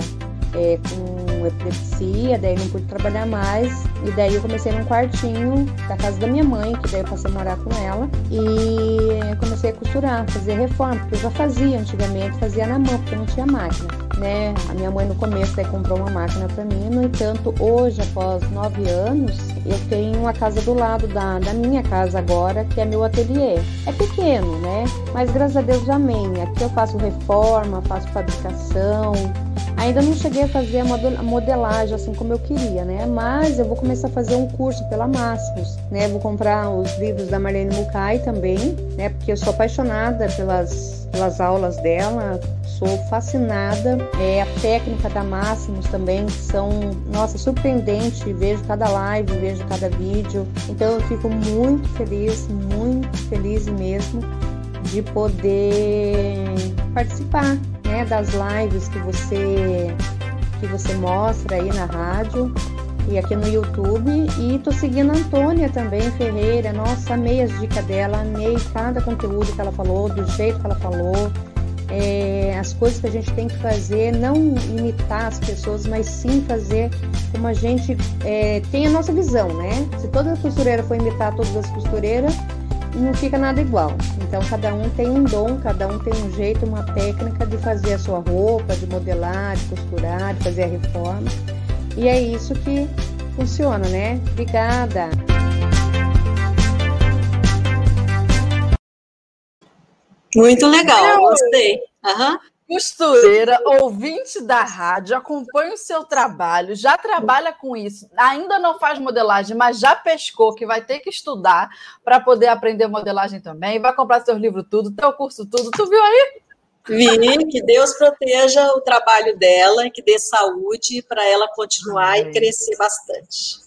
é, com epilepsia, daí não pude trabalhar mais. E daí eu comecei num quartinho da casa da minha mãe, que daí eu passei a morar com ela. E comecei a costurar, fazer reforma, porque eu já fazia antigamente, fazia na mão, porque não tinha máquina. Né? A minha mãe no começo daí comprou uma máquina para mim, no entanto, hoje, após nove anos, eu tenho uma casa do lado da, da minha casa agora, que é meu ateliê. É pequeno, né? Mas graças a Deus amém. Aqui eu faço reforma, faço fabricação, Ainda não cheguei a fazer a modelagem assim como eu queria, né? Mas eu vou começar a fazer um curso pela Máximos, né? Vou comprar os livros da Marlene Mukai também, né? Porque eu sou apaixonada pelas, pelas aulas dela, sou fascinada. É, a técnica da Máximos também são, nossa, surpreendente. Vejo cada live, vejo cada vídeo. Então eu fico muito feliz, muito feliz mesmo de poder participar né, das lives que você que você mostra aí na rádio e aqui no YouTube. E tô seguindo a Antônia também, Ferreira. Nossa, amei as dicas dela, amei cada conteúdo que ela falou, do jeito que ela falou. É, as coisas que a gente tem que fazer, não imitar as pessoas, mas sim fazer como a gente é, tem a nossa visão, né? Se toda costureira for imitar todas as costureiras, não fica nada igual. Então cada um tem um dom, cada um tem um jeito, uma técnica de fazer a sua roupa, de modelar, de costurar, de fazer a reforma. E é isso que funciona, né? Obrigada. Muito legal, gostei. Uhum. Costureira, ouvinte da rádio, acompanha o seu trabalho, já trabalha com isso, ainda não faz modelagem, mas já pescou que vai ter que estudar para poder aprender modelagem também, vai comprar seus livros tudo, teu curso tudo, tu viu aí? Vi, que Deus proteja o trabalho dela, que dê saúde para ela continuar e crescer bastante.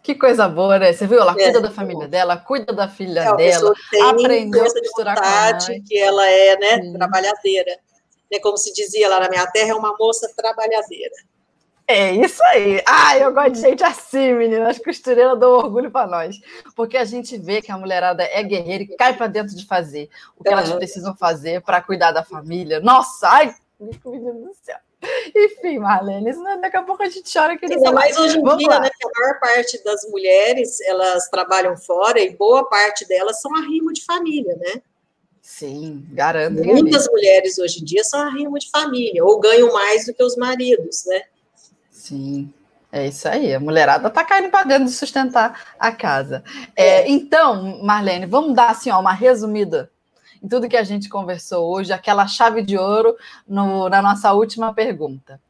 Que coisa boa, né? Você viu? Ela é, cuida da família dela, cuida da filha é, dela, aprendeu a costurar vontade, com a mãe. que ela é, né, Sim. trabalhadeira. Né, como se dizia lá na minha terra, é uma moça trabalhadeira. É isso aí. Ah, eu gosto de gente assim, menina. As costureiras dão orgulho para nós. Porque a gente vê que a mulherada é guerreira e cai para dentro de fazer o que elas precisam fazer para cuidar da família. Nossa, ai, Deus do céu. Enfim, Marlene, isso, daqui a pouco a gente chora que Ainda mais hoje em Vamos dia, lá. né? Que a maior parte das mulheres elas trabalham fora e boa parte delas são arrimo de família, né? Sim, garanto. Muitas mulheres hoje em dia são arrimo de família, ou ganham mais do que os maridos, né? Sim. É isso aí, a mulherada tá caindo pagando de sustentar a casa. É, é. Então, Marlene, vamos dar assim, ó, uma resumida em tudo que a gente conversou hoje, aquela chave de ouro no, na nossa última pergunta.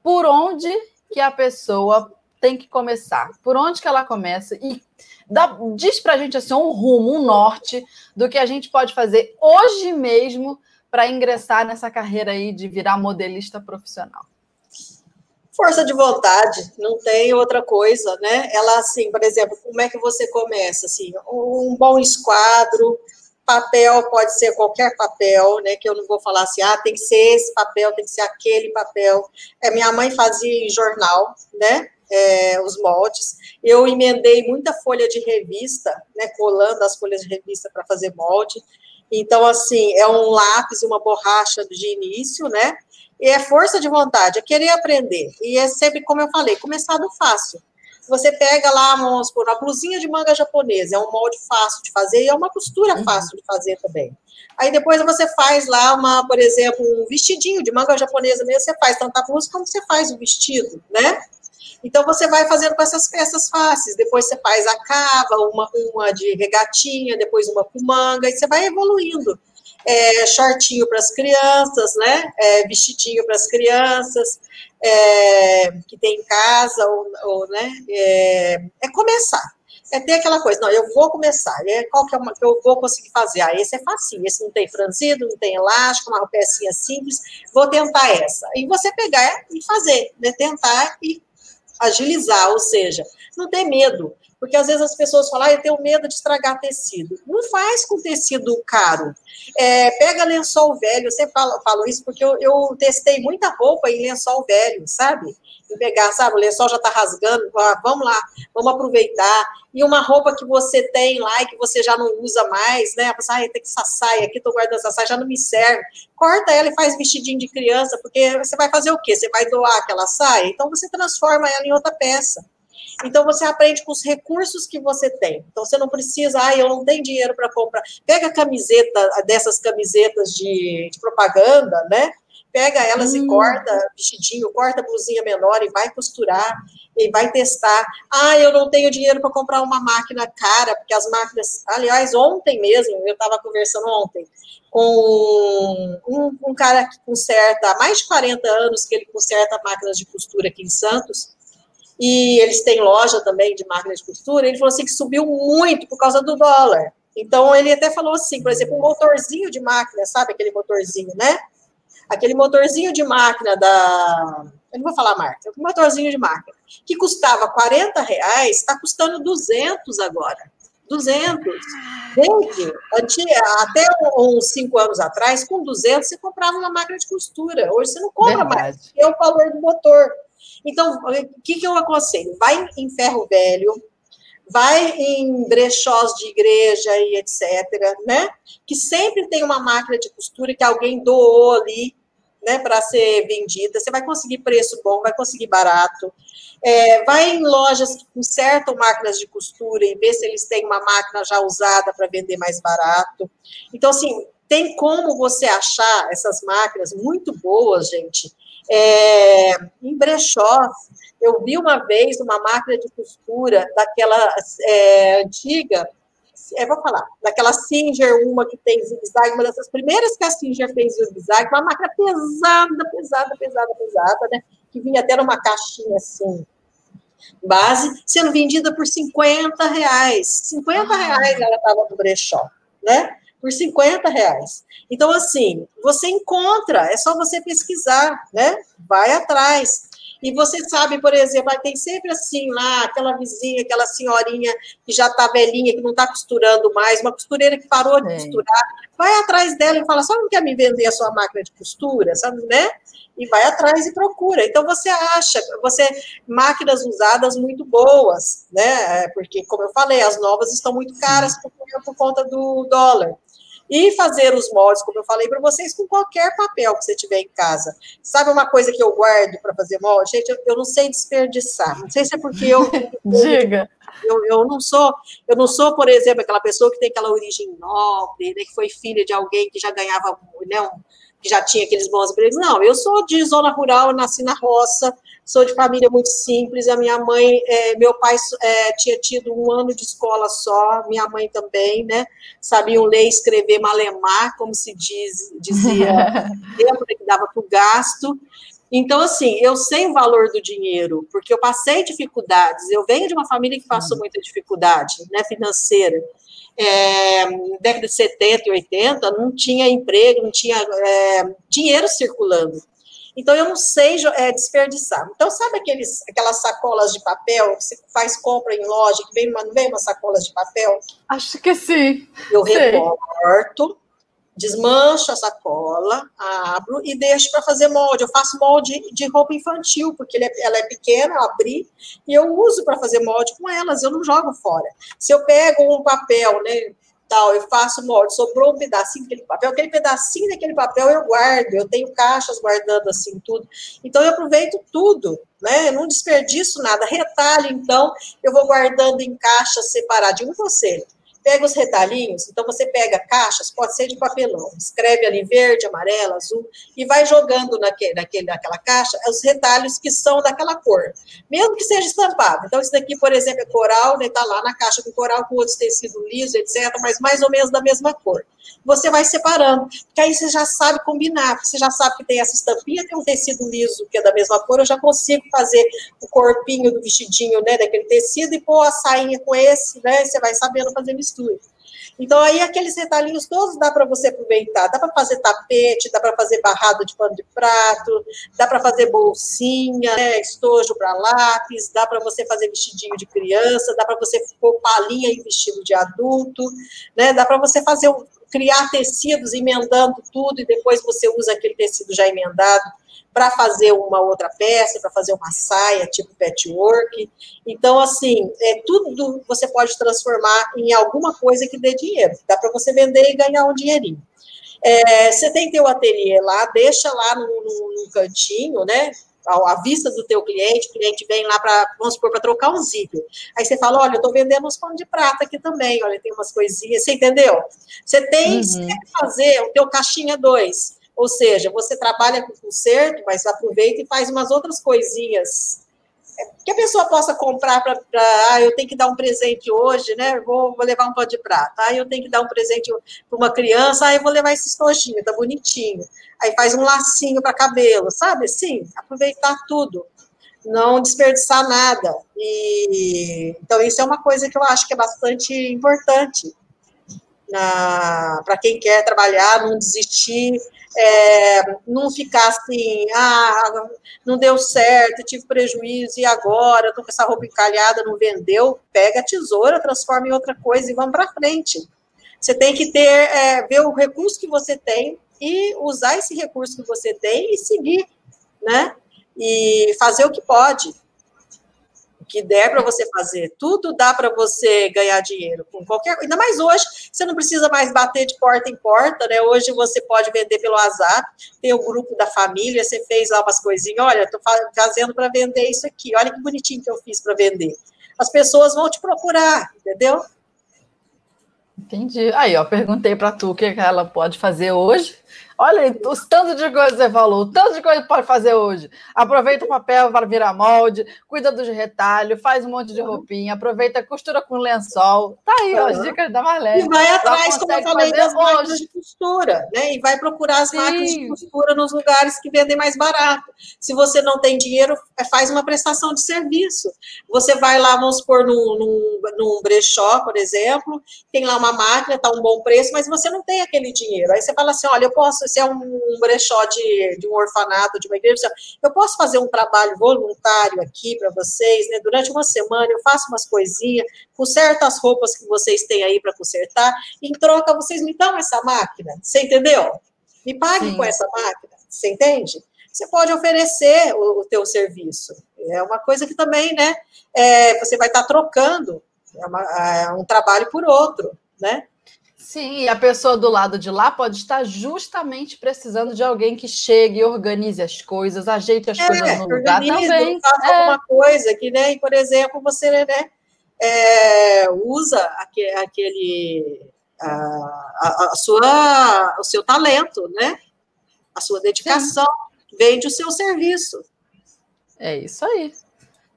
Por onde que a pessoa tem que começar? Por onde que ela começa? E dá, diz para a gente assim, um rumo, um norte do que a gente pode fazer hoje mesmo para ingressar nessa carreira aí de virar modelista profissional força de vontade, não tem outra coisa, né? Ela, assim, por exemplo, como é que você começa? Assim, um bom esquadro, papel pode ser qualquer papel, né? Que eu não vou falar assim, ah, tem que ser esse papel, tem que ser aquele papel. É, minha mãe fazia em jornal, né? É, os moldes. Eu emendei muita folha de revista, né? Colando as folhas de revista para fazer molde. Então, assim, é um lápis, uma borracha de início, né? E é força de vontade, é querer aprender. E é sempre, como eu falei, começar do fácil você pega lá, vamos supor, uma blusinha de manga japonesa, é um molde fácil de fazer e é uma costura uhum. fácil de fazer também. Aí depois você faz lá uma, por exemplo, um vestidinho de manga japonesa mesmo, você faz tanto a blusa como você faz o vestido, né? Então você vai fazendo com essas peças fáceis, depois você faz a cava, uma, uma de regatinha, depois uma com manga, e você vai evoluindo. É, shortinho para as crianças, né? É, vestidinho para as crianças, é, que tem em casa, ou, ou né, é, é, começar. É ter aquela coisa, não, eu vou começar, é, qual que é uma que eu vou conseguir fazer? Ah, esse é facinho, esse não tem franzido, não tem elástico, uma pecinha simples, vou tentar essa. E você pegar e fazer, né, tentar e agilizar, ou seja, não ter medo, porque às vezes as pessoas falam, ah, eu tenho medo de estragar tecido. Não faz com tecido caro. É, pega lençol velho, eu sempre falo, falo isso porque eu, eu, testei muita roupa em lençol velho, sabe? Pegar, sabe, o lençol já tá rasgando, ah, vamos lá, vamos aproveitar. E uma roupa que você tem lá e que você já não usa mais, né? Você, ah, tem que essa saia aqui, tô guardando essa saia, já não me serve. Corta ela e faz vestidinho de criança, porque você vai fazer o quê? Você vai doar aquela saia? Então você transforma ela em outra peça. Então você aprende com os recursos que você tem. Então você não precisa, ah, eu não tenho dinheiro para comprar. Pega a camiseta dessas camisetas de, de propaganda, né? Pega elas hum. e corta vestidinho, corta blusinha menor e vai costurar e vai testar. Ah, eu não tenho dinheiro para comprar uma máquina cara, porque as máquinas. Aliás, ontem mesmo, eu estava conversando ontem com um, um, cara que conserta há mais de 40 anos que ele conserta máquinas de costura aqui em Santos e eles têm loja também de máquina de costura, ele falou assim que subiu muito por causa do dólar. Então, ele até falou assim, por exemplo, um motorzinho de máquina, sabe aquele motorzinho, né? Aquele motorzinho de máquina da... Eu não vou falar marca, um motorzinho de máquina, que custava 40 reais, está custando 200 agora. 200. Gente, até uns 5 anos atrás, com 200 você comprava uma máquina de costura. Hoje você não compra Verdade. mais, é o valor do motor. Então, o que, que eu aconselho? Vai em ferro velho, vai em brechós de igreja e etc., né? Que sempre tem uma máquina de costura que alguém doou ali, né, para ser vendida. Você vai conseguir preço bom, vai conseguir barato. É, vai em lojas que consertam máquinas de costura e vê se eles têm uma máquina já usada para vender mais barato. Então, assim, tem como você achar essas máquinas muito boas, gente, É, em brechós, eu vi uma vez uma máquina de costura daquela é, antiga, é, vou falar, daquela Singer, uma que tem zigue-zague, uma dessas primeiras que a Singer fez zigue-zague, uma máquina pesada, pesada, pesada, pesada, né? Que vinha até numa caixinha assim, base, sendo vendida por 50 reais. 50 ah. reais ela estava no brechó, né? Por 50 reais. Então, assim, você encontra, é só você pesquisar, né? Vai atrás. E você sabe, por exemplo, tem sempre assim lá, aquela vizinha, aquela senhorinha que já está velhinha, que não está costurando mais, uma costureira que parou de é. costurar, vai atrás dela e fala, só não quer me vender a sua máquina de costura, sabe, né? E vai atrás e procura. Então você acha, você máquinas usadas muito boas, né? É, porque, como eu falei, as novas estão muito caras por, por conta do dólar e fazer os moldes, como eu falei para vocês, com qualquer papel que você tiver em casa. Sabe uma coisa que eu guardo para fazer molde? Gente, eu, eu, não sei desperdiçar. Não sei se é porque eu. Diga. Eu, eu não sou, eu não sou, por exemplo, aquela pessoa que tem aquela origem nobre, né, que foi filha de alguém que já ganhava, né, um, que já tinha aqueles bons empregos. Não, eu sou de zona rural, nasci na roça, sou de família muito simples. A minha mãe, é, meu pai é, tinha tido um ano de escola só, minha mãe também, né? Sabiam ler escrever malemar, como se diz, dizia, tempo que dava para o gasto. Então, assim, eu sei o valor do dinheiro, porque eu passei dificuldades. Eu venho de uma família que passou muita dificuldade né, financeira. É, década de 70 e 80, não tinha emprego, não tinha é, dinheiro circulando. Então, eu não sei é, desperdiçar. Então, sabe aqueles, aquelas sacolas de papel que você faz compra em loja, que vem, não vem umas sacolas de papel? Acho que sim. Eu recorto, desmancho a sacola, abro e deixo para fazer molde. Eu faço molde de roupa infantil, porque é, ela é pequena, eu abri, e eu uso para fazer molde com elas, eu não jogo fora. Se eu pego um papel, né, tal, eu faço molde, sobrou um pedacinho daquele papel, aquele pedacinho daquele papel eu guardo, eu tenho caixas guardando assim tudo. Então eu aproveito tudo, né? Eu não desperdiço nada. Retalho, então, eu vou guardando em caixas separadinho. Conselho pega os retalhinhos, então você pega caixas, pode ser de papelão, escreve ali verde, amarelo, azul, e vai jogando naquele, naquele, naquela caixa os retalhos que são daquela cor, mesmo que seja estampado. Então, esse daqui, por exemplo, é coral, né, tá lá na caixa com coral, com outros tecidos liso, etc., mas mais ou menos da mesma cor. Você vai separando, porque aí você já sabe combinar, você já sabe que tem essa estampinha, tem um tecido liso que é da mesma cor, eu já consigo fazer o corpinho do vestidinho, né, daquele tecido e pôr a sainha com esse, né, você vai sabendo fazer mistura mistura. Então, aí, aqueles retalhinhos todos dá para você aproveitar. Dá para fazer tapete, dá para fazer barrado de pano de prato, dá para fazer bolsinha, né, estojo para lápis, dá para você fazer vestidinho de criança, dá para você pôr palhinha em vestido de adulto, né, dá para você fazer criar tecidos emendando tudo e depois você usa aquele tecido já emendado para fazer uma outra peça, para fazer uma saia, tipo patchwork. Então, assim, é, tudo você pode transformar em alguma coisa que dê dinheiro. Dá para você vender e ganhar um dinheirinho. É, você tem teu ateliê lá, deixa lá no, cantinho, né? à vista do teu cliente, o cliente vem lá para, vamos supor, para trocar um zíper. Aí você fala, olha, eu estou vendendo uns pano de prata aqui também, olha, tem umas coisinhas, você entendeu? Você tem uhum. que fazer o teu caixinha 2. Ou seja, você trabalha com conserto, mas aproveita e faz umas outras coisinhas que a pessoa possa comprar para. Ah, eu tenho que dar um presente hoje, né? Vou, vou levar um pão de prata. Ah, eu tenho que dar um presente para uma criança. Ah, eu vou levar esse estojinho, tá bonitinho. Aí faz um lacinho para cabelo, sabe? Sim, aproveitar tudo. Não desperdiçar nada. E, então, isso é uma coisa que eu acho que é bastante importante para quem quer trabalhar, não desistir é, não ficar assim, ah, não deu certo, tive prejuízo, e agora? Estou com essa roupa encalhada, não vendeu. Pega a tesoura, transforma em outra coisa e vamos para frente. Você tem que ter, é, ver o recurso que você tem e usar esse recurso que você tem e seguir, né? E fazer o que pode que der para você fazer, tudo dá para você ganhar dinheiro com qualquer. Ainda mais hoje, você não precisa mais bater de porta em porta, né? Hoje você pode vender pelo WhatsApp, tem o grupo da família, você fez lá umas coisinhas, olha, estou fazendo para vender isso aqui, olha que bonitinho que eu fiz para vender. As pessoas vão te procurar, entendeu? Entendi. Aí, ó, perguntei para tu o que ela pode fazer hoje. Olha os tanto de coisa que você falou, o tanto de coisa que pode fazer hoje. Aproveita o papel para virar molde, cuida dos retalhos, faz um monte de roupinha, aproveita, costura com lençol. Tá aí, ó, as dicas da Marlene. E vai atrás, como eu falei, das máquinas de costura, né? E vai procurar as Sim. máquinas de costura nos lugares que vendem mais barato. Se você não tem dinheiro, é, faz uma prestação de serviço. Você vai lá, vamos supor, num, num, num brechó, por exemplo, tem lá uma máquina, tá um bom preço, mas você não tem aquele dinheiro. Aí você fala assim: olha, eu posso, se é um, um brechó de, de um orfanato, de uma igreja, eu posso fazer um trabalho voluntário aqui para vocês, né? Durante uma semana eu faço umas coisinhas, conserto as roupas que vocês têm aí para consertar, em troca vocês me dão essa máquina, você entendeu? Me pague Sim. com essa máquina, você entende? Você pode oferecer o, o teu serviço. É uma coisa que também, né? É, você vai estar tá trocando é uma, é um trabalho por outro, né? Sim, e a pessoa do lado de lá pode estar justamente precisando de alguém que chegue, organize as coisas, ajeite as é, coisas no lugar também. Faça é. alguma coisa que, né, por exemplo, você né, é, usa aquele, a, a, a, sua, o seu talento, né? A sua dedicação, Sim. vende o seu serviço. É isso aí.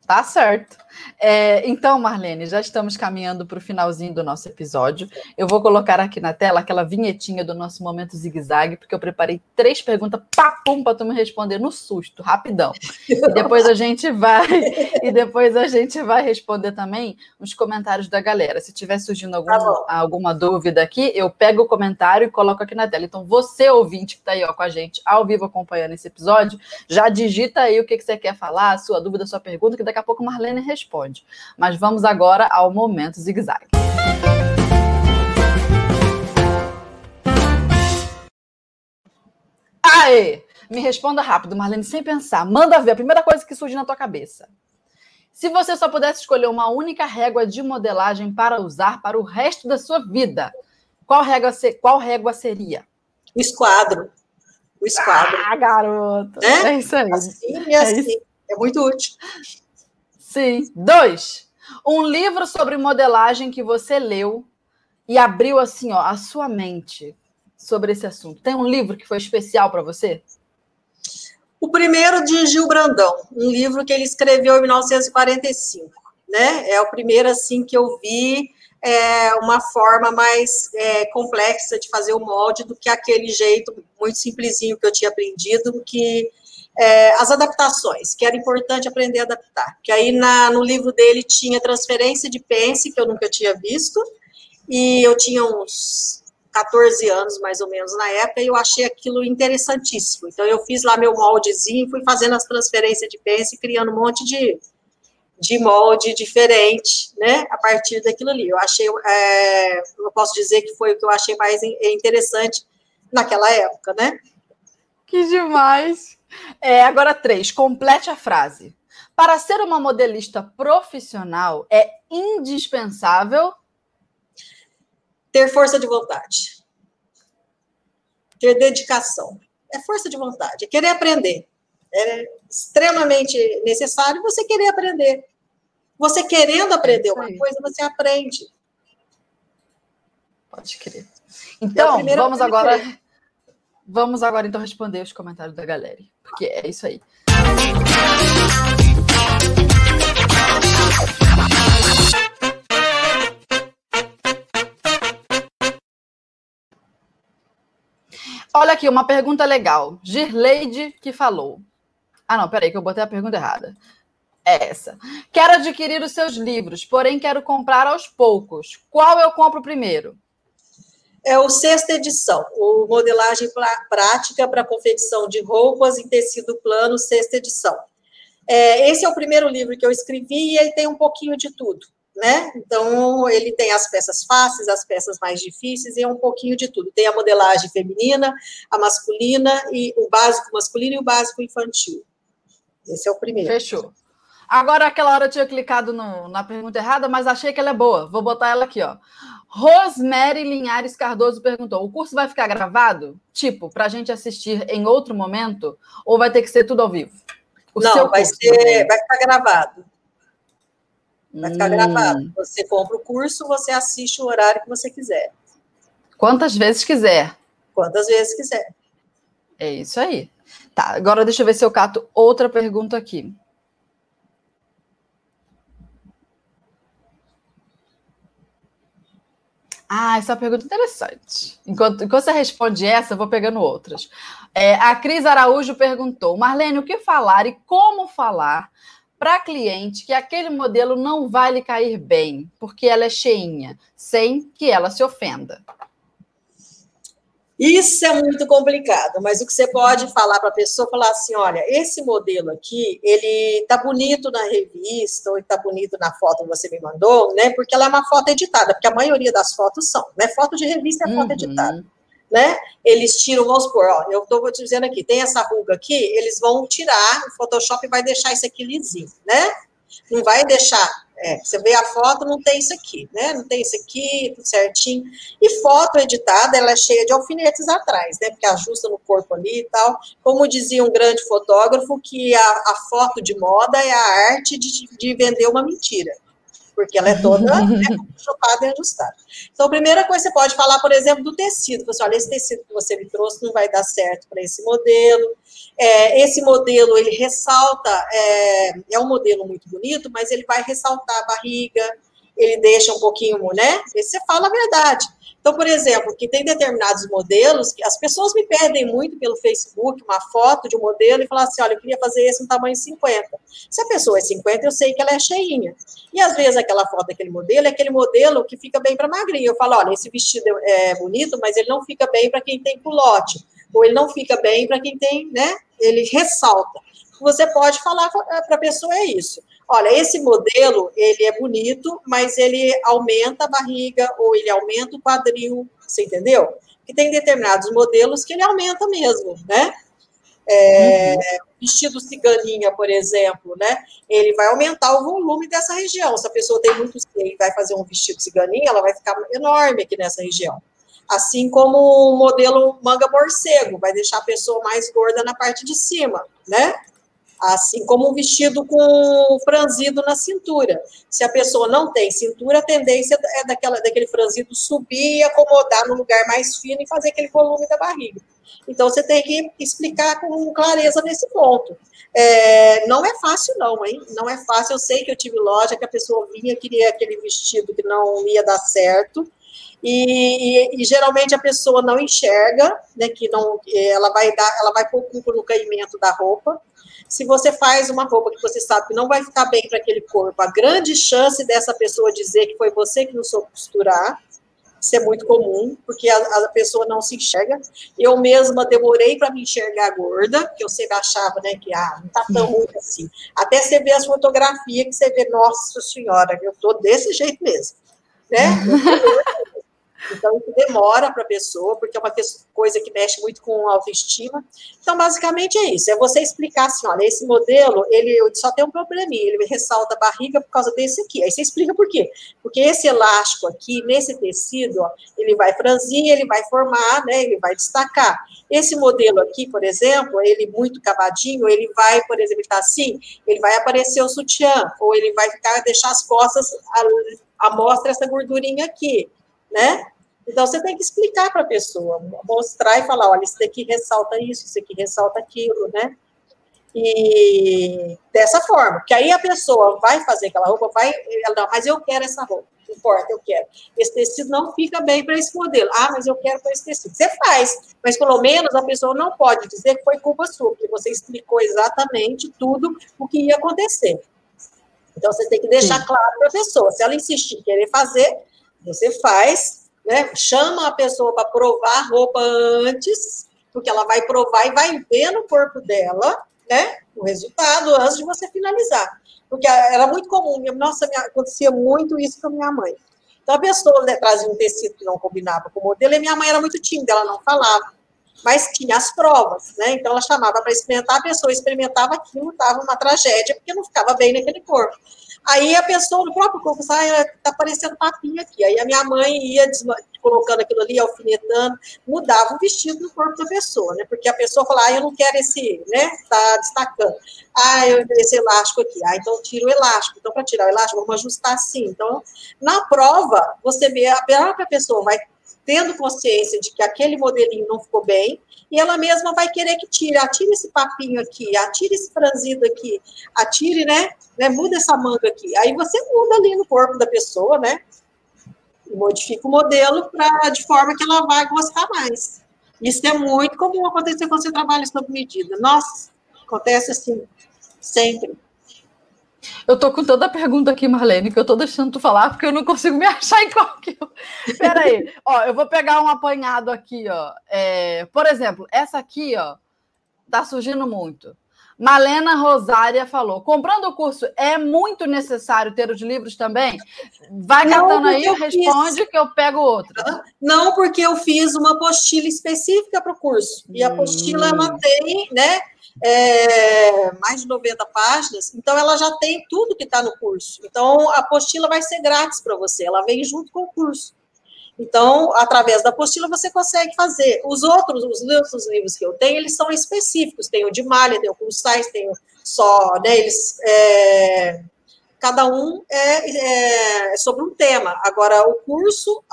Tá certo. É, então, Marlene, já estamos caminhando para o finalzinho do nosso episódio. Eu vou colocar aqui na tela aquela vinhetinha do nosso momento zigue-zague, porque eu preparei três perguntas, papum, para tu me responder no susto, rapidão. E depois a gente vai, e depois a gente vai responder também os comentários da galera. Se tiver surgindo algum, tá alguma dúvida aqui, eu pego o comentário e coloco aqui na tela. Então, você, ouvinte, que está aí ó, com a gente ao vivo acompanhando esse episódio, já digita aí o que, que você quer falar, a sua dúvida, a sua pergunta, que daqui a pouco Marlene responde. Mas vamos agora ao momento zigue-zague. Aê! Me responda rápido, Marlene, sem pensar. Manda ver a primeira coisa que surge na tua cabeça. Se você só pudesse escolher uma única régua de modelagem para usar para o resto da sua vida, qual régua, qual régua seria? O esquadro. O esquadro. Ah, garoto. É, é isso aí. Assim assim. É, é muito útil. Sim. Dois. Um livro sobre modelagem que você leu e abriu assim, ó, a sua mente sobre esse assunto. Tem um livro que foi especial para você? O primeiro de Gil Brandão, um livro que ele escreveu em 1945, né? É o primeiro assim que eu vi é, uma forma mais é, complexa de fazer o molde do que aquele jeito muito simplesinho que eu tinha aprendido, que é, as adaptações, que era importante aprender a adaptar. Que aí na, no livro dele tinha transferência de pence, que eu nunca tinha visto, e eu tinha uns 14 anos, mais ou menos, na época, e eu achei aquilo interessantíssimo. Então, eu fiz lá meu moldezinho, fui fazendo as transferências de pence, criando um monte de, de molde diferente, né, a partir daquilo ali. Eu achei, é, eu posso dizer que foi o que eu achei mais interessante naquela época, né. Que demais! É, agora, três. Complete a frase. Para ser uma modelista profissional, é indispensável ter força de vontade, ter dedicação. É força de vontade, é querer aprender. É extremamente necessário você querer aprender. Você querendo aprender uma coisa, você aprende. Pode crer. Então, então vamos agora. Vamos agora então responder os comentários da galera, porque é isso aí. Olha aqui, uma pergunta legal. Girleide que falou. Ah, não, peraí, que eu botei a pergunta errada. É essa. Quero adquirir os seus livros, porém quero comprar aos poucos. Qual eu compro primeiro? É o sexta edição, o modelagem prática para confecção de roupas em tecido plano, sexta edição. É, esse é o primeiro livro que eu escrevi e ele tem um pouquinho de tudo, né? Então, ele tem as peças fáceis, as peças mais difíceis e é um pouquinho de tudo. Tem a modelagem feminina, a masculina, e o básico masculino e o básico infantil. Esse é o primeiro. Fechou. Agora, aquela hora eu tinha clicado no, na pergunta errada, mas achei que ela é boa. Vou botar ela aqui, ó. Rosemary Linhares Cardoso perguntou: o curso vai ficar gravado? Tipo, para a gente assistir em outro momento? Ou vai ter que ser tudo ao vivo? O Não, vai, ser, vai ficar gravado. Vai ficar hum. gravado. Você compra o curso, você assiste o horário que você quiser. Quantas vezes quiser. Quantas vezes quiser. É isso aí. Tá, agora deixa eu ver se eu cato outra pergunta aqui. Ah, essa é uma pergunta interessante. Enquanto, enquanto você responde essa, eu vou pegando outras. É, a Cris Araújo perguntou: Marlene, o que falar e como falar para cliente que aquele modelo não vai lhe cair bem, porque ela é cheinha, sem que ela se ofenda? Isso é muito complicado, mas o que você pode falar para a pessoa, falar assim, olha, esse modelo aqui, ele tá bonito na revista, ou está bonito na foto que você me mandou, né, porque ela é uma foto editada, porque a maioria das fotos são, né, foto de revista é foto uhum. editada, né, eles tiram, vamos supor, ó, eu estou te dizendo aqui, tem essa ruga aqui, eles vão tirar, o Photoshop vai deixar isso aqui lisinho, né, não vai deixar é, você vê a foto, não tem isso aqui, né? Não tem isso aqui, tudo certinho. E foto editada, ela é cheia de alfinetes atrás, né? Porque ajusta no corpo ali e tal. Como dizia um grande fotógrafo, que a, a foto de moda é a arte de, de vender uma mentira porque ela é toda né, chupada e ajustada. Então, a primeira coisa, você pode falar, por exemplo, do tecido. Você olha, esse tecido que você me trouxe não vai dar certo para esse modelo. É, esse modelo, ele ressalta, é, é um modelo muito bonito, mas ele vai ressaltar a barriga, ele deixa um pouquinho, né? Você fala a verdade. Então, por exemplo, que tem determinados modelos que as pessoas me pedem muito pelo Facebook uma foto de um modelo e falam assim: olha, eu queria fazer esse no tamanho 50. Se a pessoa é 50, eu sei que ela é cheinha. E às vezes aquela foto daquele modelo é aquele modelo que fica bem para magrinho. Eu falo: olha, esse vestido é bonito, mas ele não fica bem para quem tem culote. Ou ele não fica bem para quem tem, né? Ele ressalta. Você pode falar para a pessoa é isso olha, esse modelo, ele é bonito, mas ele aumenta a barriga ou ele aumenta o quadril, você entendeu? Que tem determinados modelos que ele aumenta mesmo, né? É. Vestido ciganinha, por exemplo, né? Ele vai aumentar o volume dessa região. Se a pessoa tem muito seio e vai fazer um vestido ciganinha, ela vai ficar enorme aqui nessa região. Assim como o modelo manga morcego, vai deixar a pessoa mais gorda na parte de cima, né? assim como um vestido com franzido na cintura. Se a pessoa não tem cintura, a tendência é daquela, daquele franzido subir e acomodar no lugar mais fino e fazer aquele volume da barriga. Então, você tem que explicar com clareza nesse ponto. É, não é fácil, não, hein? Não é fácil. Eu sei que eu tive loja que a pessoa vinha, queria aquele vestido que não ia dar certo. E, e, e, geralmente a pessoa não enxerga, né, que não, ela vai dar, ela vai pôr culpa no caimento da roupa, se você faz uma roupa que você sabe que não vai ficar bem para aquele corpo, a grande chance dessa pessoa dizer que foi você que não soube costurar, isso é muito comum, porque a, a pessoa não se enxerga. Eu mesma demorei para me enxergar gorda, que eu sempre achava, né, que ah, não tá tão ruim assim. Até você ver as fotografias que você vê, nossa senhora, eu tô desse jeito mesmo, né? Então, isso demora para a pessoa, porque é uma coisa que mexe muito com autoestima. Então, basicamente é isso: é você explicar assim: olha, esse modelo, ele só tem um probleminha, ele ressalta a barriga por causa desse aqui. Aí você explica por quê? Porque esse elástico aqui, nesse tecido, ó, ele vai franzir, ele vai formar, né, ele vai destacar. Esse modelo aqui, por exemplo, ele muito cavadinho, ele vai, por exemplo, ele tá assim, ele vai aparecer o sutiã, ou ele vai ficar, deixar as costas, a, a mostra essa gordurinha aqui, né? Então, você tem que explicar para a pessoa, mostrar e falar, olha, isso daqui ressalta isso, isso aqui ressalta aquilo, né? E dessa forma, que aí a pessoa vai fazer aquela roupa, vai, ela, não, mas eu quero essa roupa, não importa, eu quero. Esse tecido não fica bem para esse modelo. Ah, mas eu quero para esse tecido. Você faz, mas pelo menos a pessoa não pode dizer que foi culpa sua, porque você explicou exatamente tudo o que ia acontecer. Então, você tem que deixar Sim. claro para a pessoa. Se ela insistir em querer fazer, você faz, né? Chama a pessoa para provar a roupa antes, porque ela vai provar e vai ver no corpo dela, né? O resultado antes de você finalizar. Porque era muito comum, nossa, acontecia muito isso com a minha mãe. Então a pessoa né, trazia um tecido que não combinava com o modelo, e minha mãe era muito tímida, ela não falava. Mas tinha as provas, né? Então ela chamava para experimentar, a pessoa experimentava aquilo, estava uma tragédia, porque não ficava bem naquele corpo. Aí a pessoa no próprio corpo, ah, tá parecendo papinha aqui. Aí a minha mãe ia colocando aquilo ali, alfinetando, mudava o vestido no corpo da pessoa, né? Porque a pessoa fala, ah, eu não quero esse, né? Tá destacando. Ah, eu esse elástico aqui. Ah, então tira o elástico. Então, para tirar o elástico, vamos ajustar assim. Então, na prova, você vê, a própria pessoa vai tendo consciência de que aquele modelinho não ficou bem, e ela mesma vai querer que tire, atire esse papinho aqui, atire esse franzido aqui, atire, né, né muda essa manga aqui. Aí você muda ali no corpo da pessoa, né, modifica o modelo pra, de forma que ela vai gostar mais. Isso é muito comum acontecer quando você trabalha sob medida. Nossa, acontece assim, sempre. Eu tô com toda a pergunta aqui, Marlene, que eu tô deixando tu falar, porque eu não consigo me achar em qualquer. Peraí, ó, eu vou pegar um apanhado aqui, ó. É, por exemplo, essa aqui, ó, tá surgindo muito. Malena Rosária falou: comprando o curso é muito necessário ter os livros também? Vai catando aí, responde fiz... que eu pego outro. Não, porque eu fiz uma apostila específica para o curso. E a apostila hum. ela tem, né? É, mais de 90 páginas, então ela já tem tudo que está no curso. Então a apostila vai ser grátis para você, ela vem junto com o curso. Então, através da apostila, você consegue fazer. Os outros, os outros livros que eu tenho, eles são específicos. Tem o de malha, tem o plus size, tem só, né, eles, é, cada um é, é, sobre um tema. Agora, o curso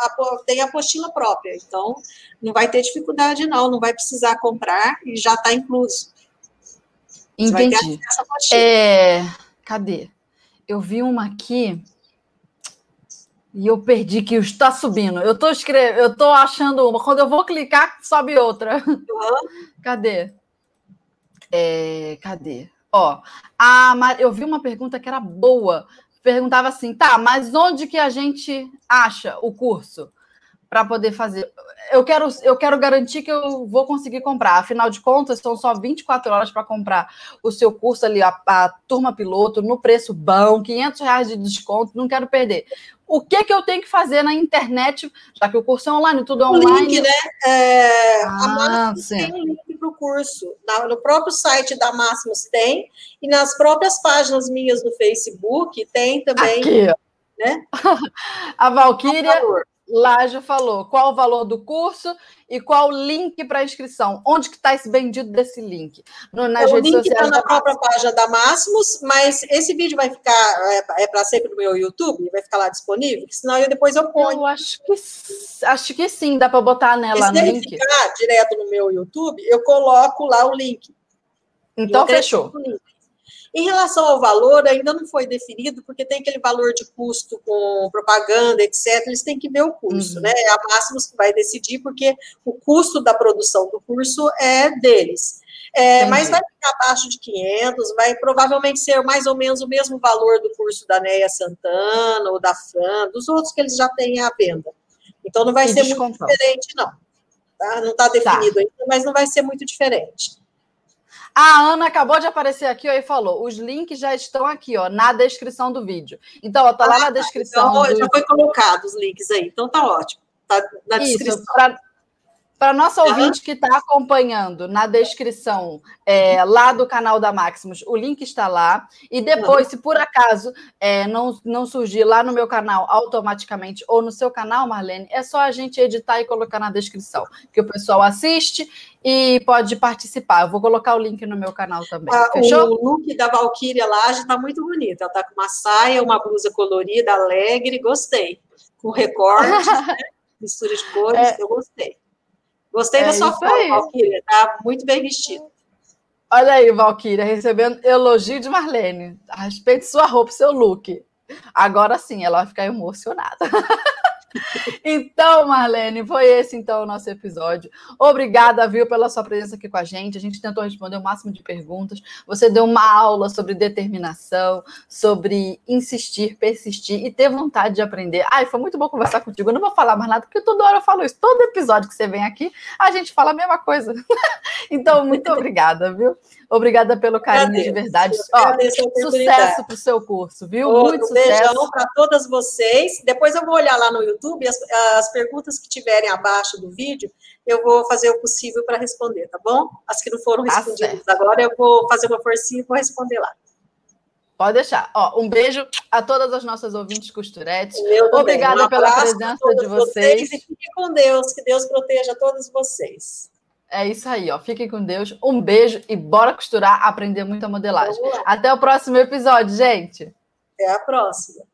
tem a apostila própria, então não vai ter dificuldade, não, não vai precisar comprar e já está incluso. Entendi. É, cadê? Eu vi uma aqui e eu perdi que está subindo. Eu estou escrevendo, eu estou achando uma. Quando eu vou clicar, sobe outra. Uhum. Cadê? É, cadê? Ó, a eu vi uma pergunta que era boa. Perguntava assim, tá, mas onde que a gente acha o curso para poder fazer? Eu quero, eu quero garantir que eu vou conseguir comprar. Afinal de contas, são só 24 horas para comprar o seu curso ali, a, a, turma piloto, no preço bom, 500 reais de desconto, não quero perder o que, que eu tenho que fazer na internet, já que o curso é online, tudo é online. Link, né? É, ah, a Máximos tem um link para o curso. no próprio site da Máximos tem, e nas próprias páginas minhas do Facebook tem também. Aqui. Né? a Valkyria lá já falou qual o valor do curso e qual o link para inscrição. Onde que está esse bendito desse link? No, nas o redes link está na própria página da Máximos, mas esse vídeo vai ficar é, é para sempre no meu YouTube, vai ficar lá disponível, senão eu depois eu ponho. Eu acho que acho que sim, dá para botar nela no link. Se ficar direto no meu YouTube, eu coloco lá o link. Então fechou. Em relação ao valor, ainda não foi definido, porque tem aquele valor de custo com propaganda, etc. Eles têm que ver o curso, uhum. né? É a Máximos que vai decidir, porque o custo da produção do curso é deles. É, mas vai ficar abaixo de 500, vai provavelmente ser mais ou menos o mesmo valor do curso da Neia Santana ou da Fran, dos outros que eles já têm à venda. Então não vai e ser muito diferente, não. Tá? Não está definido tá. ainda, mas não vai ser muito diferente. A Ana acabou de aparecer aqui ó, e falou: os links já estão aqui, ó, na descrição do vídeo. Então, ó, tá lá ah, na tá. descrição. Então, do... Já foi colocado os links aí, então tá ótimo. Tá na descrição. Isso, pra... Para nosso ouvinte que está acompanhando, na descrição é, lá do canal da Maximus, o link está lá. E depois, se por acaso é, não, não surgir lá no meu canal automaticamente ou no seu canal, Marlene, é só a gente editar e colocar na descrição, que o pessoal assiste e pode participar. Eu vou colocar o link no meu canal também. Ah, Fechou? O look da Valkyria lá já está muito bonito. Ela está com uma saia, uma blusa colorida, alegre, gostei. Com recorte, né? mistura de cores, é... eu gostei. Gostei é da sua foto, Valquíria, tá muito bem vestido. Olha aí, Valquíria, recebendo elogio de Marlene a respeito de sua roupa, seu look. Agora sim, ela vai ficar emocionada. Então, Marlene, foi esse então o nosso episódio. Obrigada, viu, pela sua presença aqui com a gente. A gente tentou responder o máximo de perguntas. Você deu uma aula sobre determinação, sobre insistir, persistir e ter vontade de aprender. Ai, foi muito bom conversar contigo. Eu não vou falar mais nada, porque toda hora eu falo isso. Todo episódio que você vem aqui, a gente fala a mesma coisa. Então, muito obrigada, viu? Obrigada pelo carinho de verdade. Ó, sucesso para o seu curso, viu? Outro Muito sucesso. Beijão para todas vocês. Depois eu vou olhar lá no YouTube as, as perguntas que tiverem abaixo do vídeo, eu vou fazer o possível para responder, tá bom? As que não foram tá respondidas tá agora, eu vou fazer uma forcinha e vou responder lá. Pode deixar. Ó, um beijo a todas as nossas ouvintes costuretes. Obrigada um pela presença de vocês. vocês. E fiquem com Deus, que Deus proteja todos vocês. É isso aí, ó. Fiquem com Deus. Um beijo e bora costurar, aprender muita modelagem. Até o próximo episódio, gente. Até a próxima.